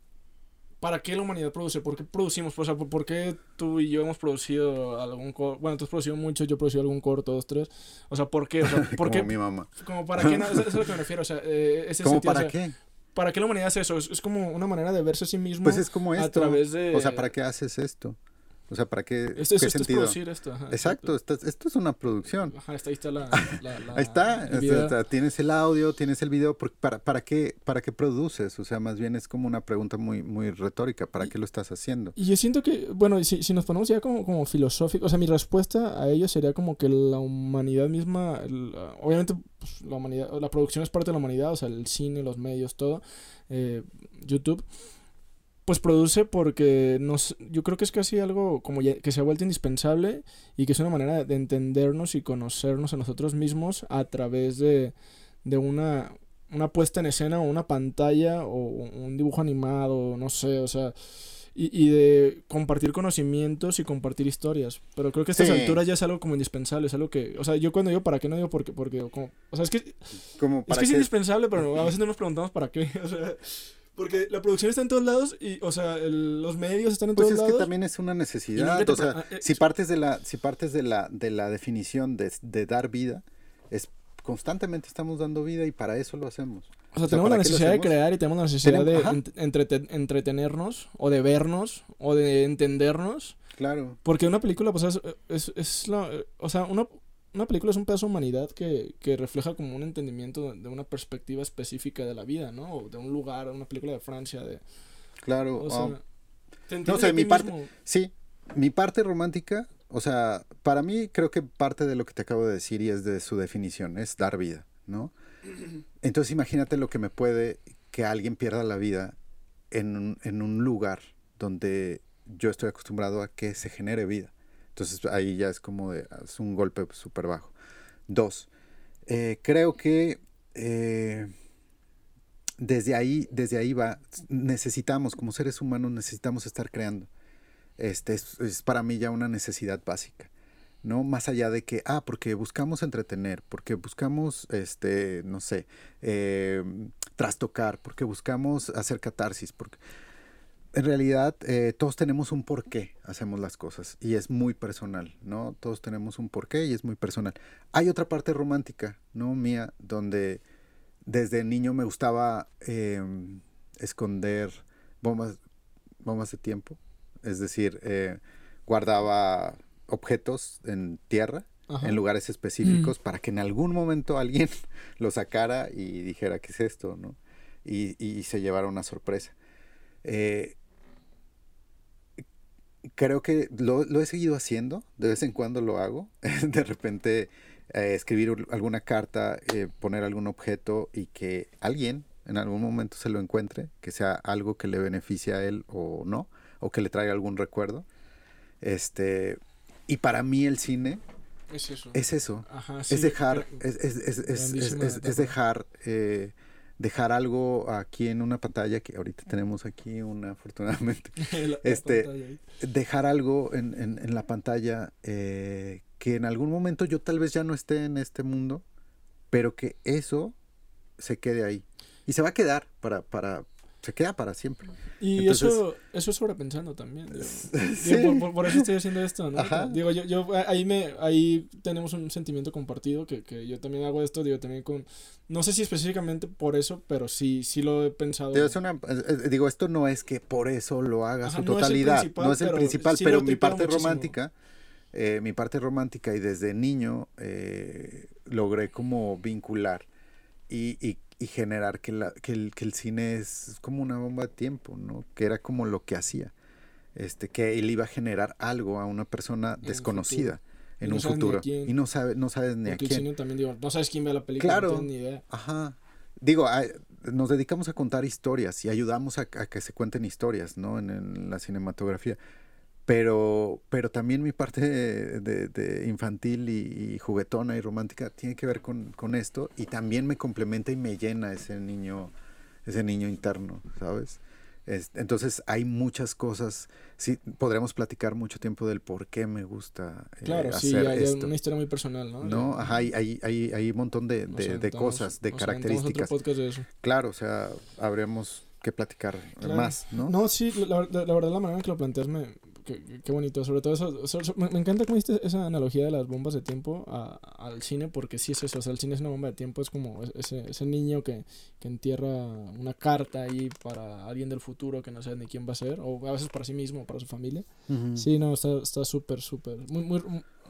¿para qué la humanidad produce? ¿Por qué producimos? O sea, ¿por qué tú y yo hemos producido algún corto? Bueno, tú has producido mucho, yo he producido algún corto, dos, tres. O sea, ¿por qué? O sea, ¿por como mi mamá. Como para qué, eso es a lo que me refiero. O sea, eh, ese ¿Cómo para qué? ¿Para qué la humanidad hace eso? Es, como una manera de verse a sí mismo. Pues es como esto. A través de... O sea, ¿para qué haces esto? O sea, ¿para qué? Esto, es, esto es producir esto. exacto, esto, esto, es una producción. Ajá, ahí está la... ahí está, tienes el audio, tienes el video, para, para, qué, ¿para qué produces? O sea, más bien es como una pregunta muy, muy retórica, ¿para qué lo estás haciendo? Y yo siento que, bueno, si, si nos ponemos ya como, como filosófico, o sea, mi respuesta a ello sería como que la humanidad misma, obviamente pues, la humanidad, la producción es parte de la humanidad, o sea, el cine, los medios, todo, eh, YouTube pues produce porque nos, yo creo que es casi algo como que se ha vuelto indispensable y que es una manera de entendernos y conocernos a nosotros mismos a través de, de una, una puesta en escena o una pantalla o un dibujo animado, no sé, o sea, y, y de compartir conocimientos y compartir historias. Pero creo que a estas alturas ya es algo como indispensable, es algo que, o sea, yo cuando digo para qué no digo porque, porque, como, o sea, es que, como es, que es indispensable, pero a veces no nos preguntamos para qué, o sea... Porque la producción está en todos lados y, o sea, los medios están en pues todos lados. Pues es que también es una necesidad. o sea, ah, eh, si partes de la, si partes de la, de la definición de, de dar vida, es constantemente estamos dando vida y para eso lo hacemos. O sea, tenemos la necesidad de crear y tenemos la necesidad de entretenernos o de vernos o de entendernos. Claro. Porque una película, pues, es, es, es la, o sea, una, una película es un pedazo de humanidad que, que, refleja como un entendimiento de una perspectiva específica de la vida, ¿no? O de un lugar, una película de Francia, de... Claro. O sea, um, no, sea, mi parte... Sí, mi parte romántica, o sea, para mí creo que parte de lo que te acabo de decir y es de su definición, es dar vida, ¿no? Entonces imagínate lo que me puede que alguien pierda la vida en un, en un lugar donde yo estoy acostumbrado a que se genere vida. Entonces ahí ya es como de, es un golpe súper bajo. Dos, eh, creo que eh, desde ahí, desde ahí va, necesitamos, como seres humanos, necesitamos estar creando. Este es, para mí ya una necesidad básica. ¿no? Más allá de que, ah, porque buscamos entretener, porque buscamos, este, no sé, eh, trastocar, porque buscamos hacer catarsis, porque en realidad eh, todos tenemos un porqué hacemos las cosas y es muy personal, ¿no? Todos tenemos un porqué y es muy personal. Hay otra parte romántica, ¿no? Mía, donde desde niño me gustaba em, esconder bombas, bombas de tiempo, es decir, eh, guardaba objetos en tierra, en lugares específicos, para que en algún momento alguien lo sacara y dijera, ¿qué es esto? ¿no? Y, y se llevara una sorpresa. Eh, creo que lo, he seguido haciendo, de vez en cuando lo hago, de repente eh, escribir alguna carta, eh, poner algún objeto y que alguien en algún momento se lo encuentre, que sea algo que le beneficie a él o no, o que le traiga algún recuerdo. Este, y para mí el cine es eso. Es, eso. es dejar, es, es, es dejar, eh, dejar algo aquí en una pantalla que ahorita tenemos aquí una afortunadamente. este, dejar algo en, en, en la pantalla eh, que en algún momento yo tal vez ya no esté en este mundo, pero que eso se quede ahí. Y se va a quedar para, para, se queda para siempre. Y eso, eso es sobrepensando también. por, eso estoy haciendo esto, ¿no? Digo, yo, yo, ahí, me, ahí tenemos un sentimiento compartido que, que, yo también hago esto, digo, también con, no sé si específicamente por eso, pero sí, sí lo he pensado. digo, esto no es que por eso lo haga su totalidad, no es el principal, pero, mi parte romántica, eh, mi parte romántica y desde niño eh, logré como vincular y, y y generar que, la, que, el, que el cine es como una bomba de tiempo, ¿no? Que era como lo que hacía. Este, que él iba a generar algo a una persona desconocida en un futuro. Y no, sabe, no sabes ni a quién. El cine también digo, no sabes quién ve la película, claro, no tienes ni idea. Ajá. Digo, nos dedicamos a contar historias y ayudamos a, que se cuenten historias, ¿no? en la cinematografía. Pero, pero también mi parte de, infantil y, juguetona y romántica tiene que ver con, esto y también me complementa y me llena ese niño, ese niño interno, ¿sabes? entonces hay muchas cosas, sí, podremos platicar mucho tiempo del por qué me gusta eh, Claro, sí, hay, una historia muy personal, ¿no? No, ajá, hay, hay, hay, hay un montón de, de, cosas, de características. Claro, o sea, habríamos que platicar más, ¿no? No, sí, la, la, verdad la manera en que lo planteas me, qué, bonito, sobre todo eso, me, encanta cómo viste esa analogía de las bombas de tiempo al cine, porque sí es eso, o sea, el cine es una bomba de tiempo, es como ese, ese niño que, que entierra una carta ahí para alguien del futuro que no sabe ni quién va a ser, o a veces para sí mismo para su familia. Sí, no, está súper, súper, muy, muy,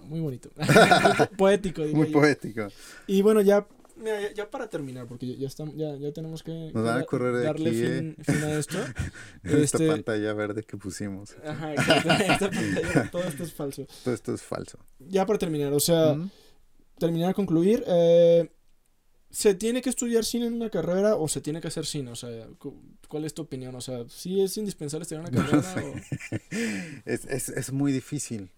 muy bonito, poético. Muy poético. Y bueno, ya Mira, ya, para terminar, porque ya, estamos, ya, ya tenemos que darle fin, eh. fin, a esto. esta este pantalla verde que pusimos. Ajá, esta pantalla, todo esto es falso. Todo esto es falso. Ya para terminar, o sea, terminar, concluir, eh, ¿se tiene que estudiar cine en una carrera o se tiene que hacer cine? O sea, ¿cuál es tu opinión? O sea, ¿sí es indispensable estudiar una carrera? o... es, es, es muy difícil.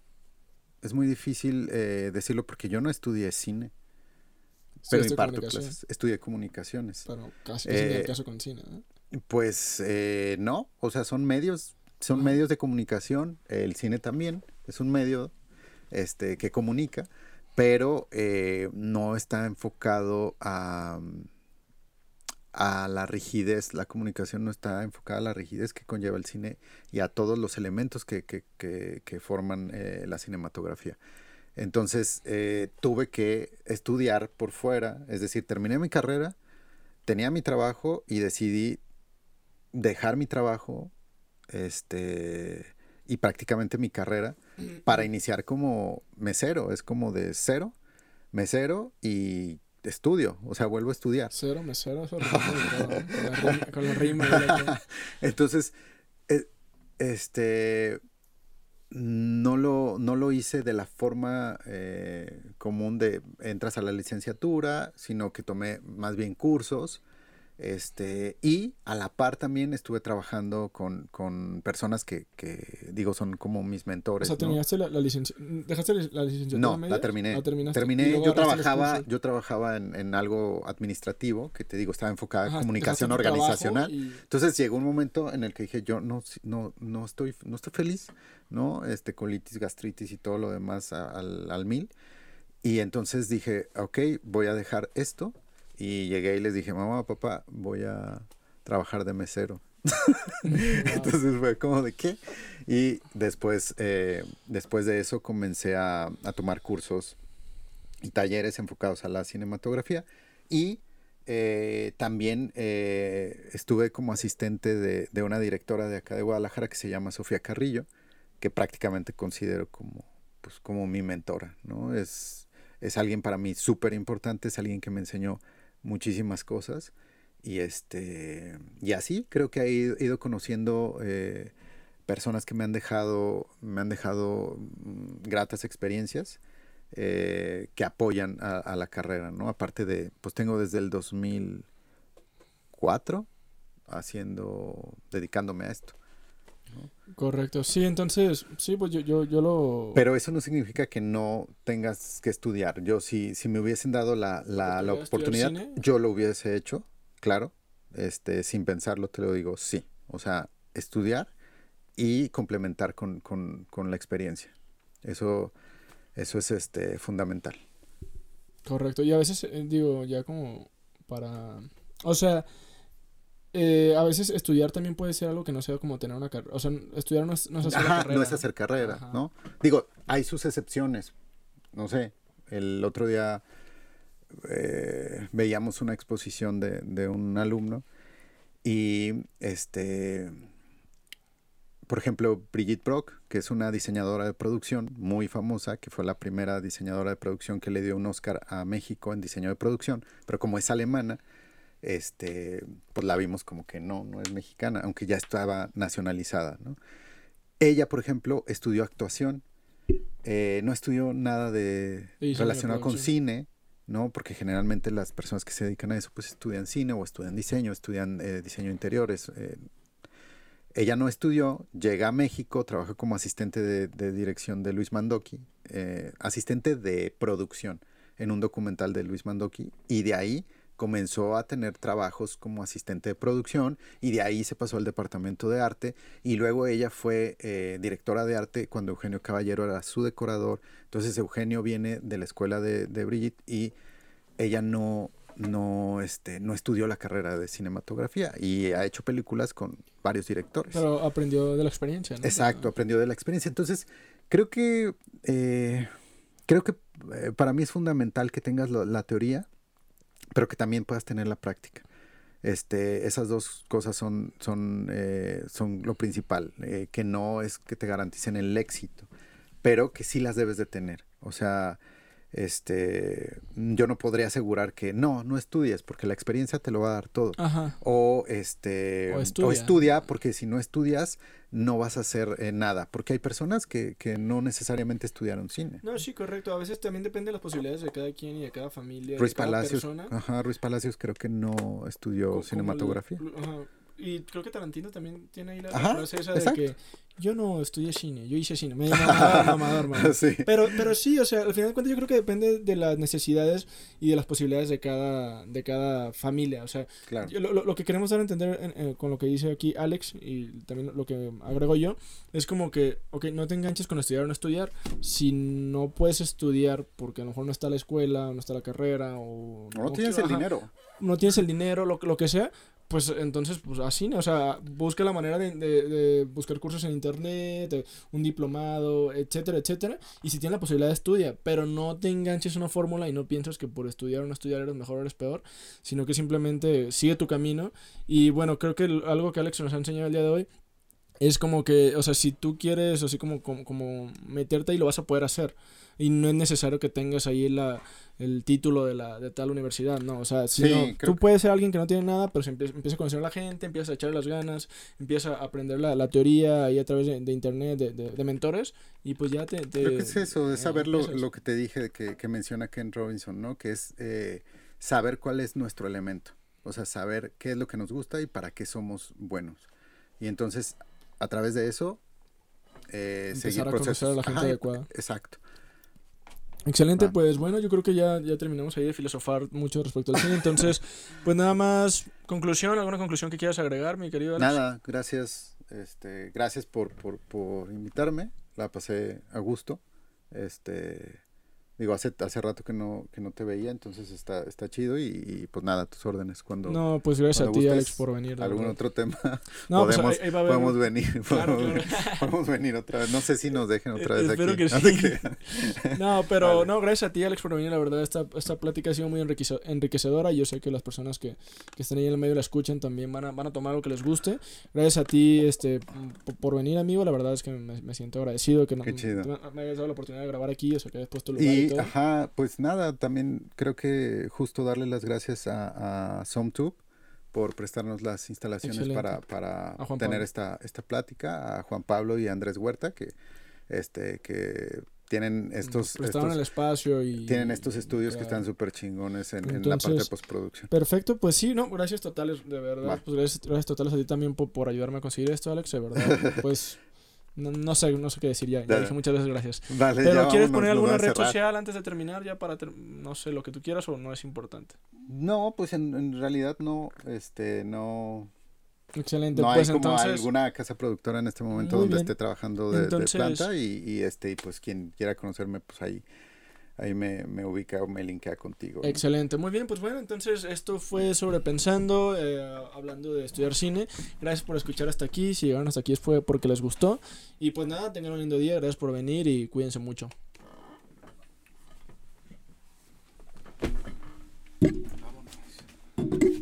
Es muy difícil eh, decirlo porque yo no estudié cine. Pero imparto clases, estudié comunicaciones. Pero casi no el eh, caso con cine, Pues eh, no, o sea, son medios, son medios de comunicación, el cine también es un medio este, que comunica, pero eh, no está enfocado a, a la rigidez, la comunicación no está enfocada a la rigidez que conlleva el cine y a todos los elementos que, que, que, que forman la cinematografía. Entonces eh, tuve que estudiar por fuera, es decir, terminé mi carrera, tenía mi trabajo y decidí dejar mi trabajo este, y prácticamente mi carrera para iniciar como mesero, es como de cero, mesero y estudio, o sea, vuelvo a estudiar. Cero, mesero, eso con la rima. Entonces, eh, este, no lo, no lo hice de la forma eh, común de entras a la licenciatura, sino que tomé más bien cursos este, y a la par también estuve trabajando con, con personas que, que, digo, son como mis mentores. O sea, terminaste la, la licenciatura. ¿Dejaste la licenciatura? No, la terminé. terminé. Yo trabajaba, yo trabajaba en, en, algo administrativo, que te digo, estaba enfocada en comunicación organizacional. Entonces llegó un momento en el que dije, yo no, no, no, estoy, no estoy feliz, ¿no? Este, colitis, gastritis y todo lo demás al, al mil. Y entonces dije, ok, voy a dejar esto y llegué y les dije, mamá, papá, voy a trabajar de mesero. Entonces fue como de qué. Y después, eh, después de eso comencé a, tomar cursos y talleres enfocados a la cinematografía. Y eh, también eh, estuve como asistente de, de, una directora de acá de Guadalajara que se llama Sofía Carrillo, que prácticamente considero como, pues, como mi mentora. ¿no? Es, es alguien para mí súper importante, es alguien que me enseñó muchísimas cosas. Y este y así creo que he ido conociendo eh, personas que me han dejado, me han dejado mm, gratas experiencias. eh, que apoyan a, la carrera, ¿no? Aparte de, pues tengo desde el 2004 haciendo, dedicándome a esto. Correcto, sí, entonces, sí, pues yo, yo, yo, lo... Pero eso no significa que no tengas que estudiar. Yo, si, si me hubiesen dado la, la, la oportunidad, yo lo hubiese hecho, claro, este, sin pensarlo te lo digo, sí. O sea, estudiar y complementar con, con, con la experiencia. Eso, eso es este, fundamental. Correcto, y a veces eh, digo, ya como para... O sea, eh, a veces estudiar también puede ser algo que no sea como tener una carrera. O sea, estudiar no es, no es hacer carrera. No es hacer carrera, ¿no? Digo, hay sus excepciones. No sé, el otro día eh, veíamos una exposición de, de, un alumno y este, por ejemplo, Brigitte Brock, que es una diseñadora de producción muy famosa, que fue la primera diseñadora de producción que le dio un Oscar a México en diseño de producción, pero como es alemana, este, pues la vimos como que no, no es mexicana, aunque ya estaba nacionalizada, ¿no? Ella, por ejemplo, estudió actuación, eh, no estudió nada de relacionado con cine, ¿no? Porque generalmente las personas que se dedican a eso, pues estudian cine o estudian diseño, estudian eh, diseño interiores. Eh. ella no estudió, llega a México, trabaja como asistente de, de dirección de Luis Mandoki, asistente de producción en un documental de Luis Mandoki, y de ahí comenzó a tener trabajos como asistente de producción y de ahí se pasó al departamento de arte y luego ella fue eh, directora de arte cuando Eugenio Caballero era su decorador. Entonces Eugenio viene de la escuela de, de Brigitte y ella no, no, este, no estudió la carrera de cinematografía y ha hecho películas con varios directores. Pero aprendió de la experiencia, ¿no? Exacto, aprendió de la experiencia. Entonces, creo que, eh, creo que eh, para mí es fundamental que tengas la teoría, pero que también puedas tener la práctica. Este, esas dos cosas son, son, eh, son lo principal, eh, que no es que te garanticen el éxito, pero que sí las debes de tener. O sea, este, yo no podría asegurar que no, no estudies, porque la experiencia te lo va a dar todo. O este, o estudia. porque si no estudias, no vas a hacer eh, nada, porque hay personas que, que, no necesariamente estudiaron cine. No, sí, correcto. A veces también depende de las posibilidades de cada quien y de cada familia. Ruiz Palacios, ajá, Ruiz Palacios creo que no estudió cinematografía. Y creo que Tarantino también tiene ahí la frase esa de que yo no estudié cine, yo hice cine. Me mamador, mamador, sí. Pero, pero sí, o sea, al final de cuentas yo creo que depende de las necesidades y de las posibilidades de cada, de cada familia. O sea, lo, lo, que queremos dar a entender con lo que dice aquí Alex y también lo que agrego yo, es como que, ok, no te enganches con estudiar o no estudiar. Si no puedes estudiar porque a lo mejor no está la escuela, no está la carrera o... No, tienes el dinero. No tienes el dinero, lo, lo que sea, pues entonces, pues así, o sea, busca la manera de, de, buscar cursos en internet, un diplomado, etcétera, etcétera. Y si tienes la posibilidad, estudia, pero no te enganches una fórmula y no pienses que por estudiar o no estudiar eres mejor o eres peor, sino que simplemente sigue tu camino. Y bueno, creo que algo que Alex nos ha enseñado el día de hoy es como que, o sea, si tú quieres, así como, como, como meterte ahí, lo vas a poder hacer. Y no es necesario que tengas ahí la, el título de, la, de tal universidad, ¿no? O sea, si tú puedes ser alguien que no tiene nada, pero se empieza, a conocer a la gente, empieza a echar las ganas, empieza a aprender la, la teoría ahí a través de, de internet, de, de, mentores, y pues ya te... Creo que es eso, es saber lo, lo, que te dije que, que, menciona Ken Robinson, ¿no? Que es eh, saber cuál es nuestro elemento, o sea, saber qué es lo que nos gusta y para qué somos buenos. Y entonces, a través de eso, eh, seguir a procesos. a la gente adecuada. Exacto. Excelente, pues bueno, yo creo que ya, ya terminamos ahí de filosofar mucho respecto al cine. Entonces, pues nada más, conclusión, ¿alguna conclusión que quieras agregar, mi querido Alex? Nada, gracias, este, gracias por, por, por invitarme, la pasé a gusto. Este, Digo, hace, hace rato que no, que no te veía, entonces está, está chido y, pues nada, tus órdenes cuando... No, pues gracias a ti, Alex, por venir. ¿Algún otro tema? No, pues, podemos, pues podemos venir, podemos, venir otra vez. No sé si nos dejen otra vez Espero aquí. que sí. No, pero no, gracias a ti, Alex, por venir. La verdad, esta, esta plática ha sido muy enriquecedora. Yo sé que las personas que, que están ahí en el medio la escuchan también van a, van a tomar lo que les guste. Gracias a ti este, por, venir, amigo. La verdad es que me, me siento agradecido que no, me, hayas dado la oportunidad de grabar aquí, o sea, que hayas puesto lugar y Ajá, pues nada, también creo que justo darle las gracias a, a SomTube por prestarnos las instalaciones para, para tener esta, esta plática, a Juan Pablo y a Andrés Huerta, que, este, que tienen estos... Estos el espacio y... tienen estos estudios que están súper chingones en, en la parte de postproducción. Perfecto, pues sí, no, gracias totales, de verdad. Va. Pues gracias, gracias totales a ti también por, por ayudarme a conseguir esto, Alex, de verdad. Pues no, no sé, no sé qué decir ya. Ya dije muchas veces gracias. Vale, Pero ¿quieres poner alguna red social antes de terminar ya para ter- no sé lo que tú quieras o no es importante? No, pues en, en realidad no, este, no, Excelente, no hay pues como entonces alguna casa productora en este momento donde bien. esté trabajando de, de Entonces- planta y, y, este, y pues quien quiera conocerme, pues ahí, ahí me, me ubica o me linkea contigo. Excelente, muy bien, pues bueno, entonces esto fue sobre pensando, eh, hablando de estudiar cine. Gracias por escuchar hasta aquí, si llegaron hasta aquí fue porque les gustó. Y pues nada, tengan un lindo día, gracias por venir y cuídense mucho. Vámonos.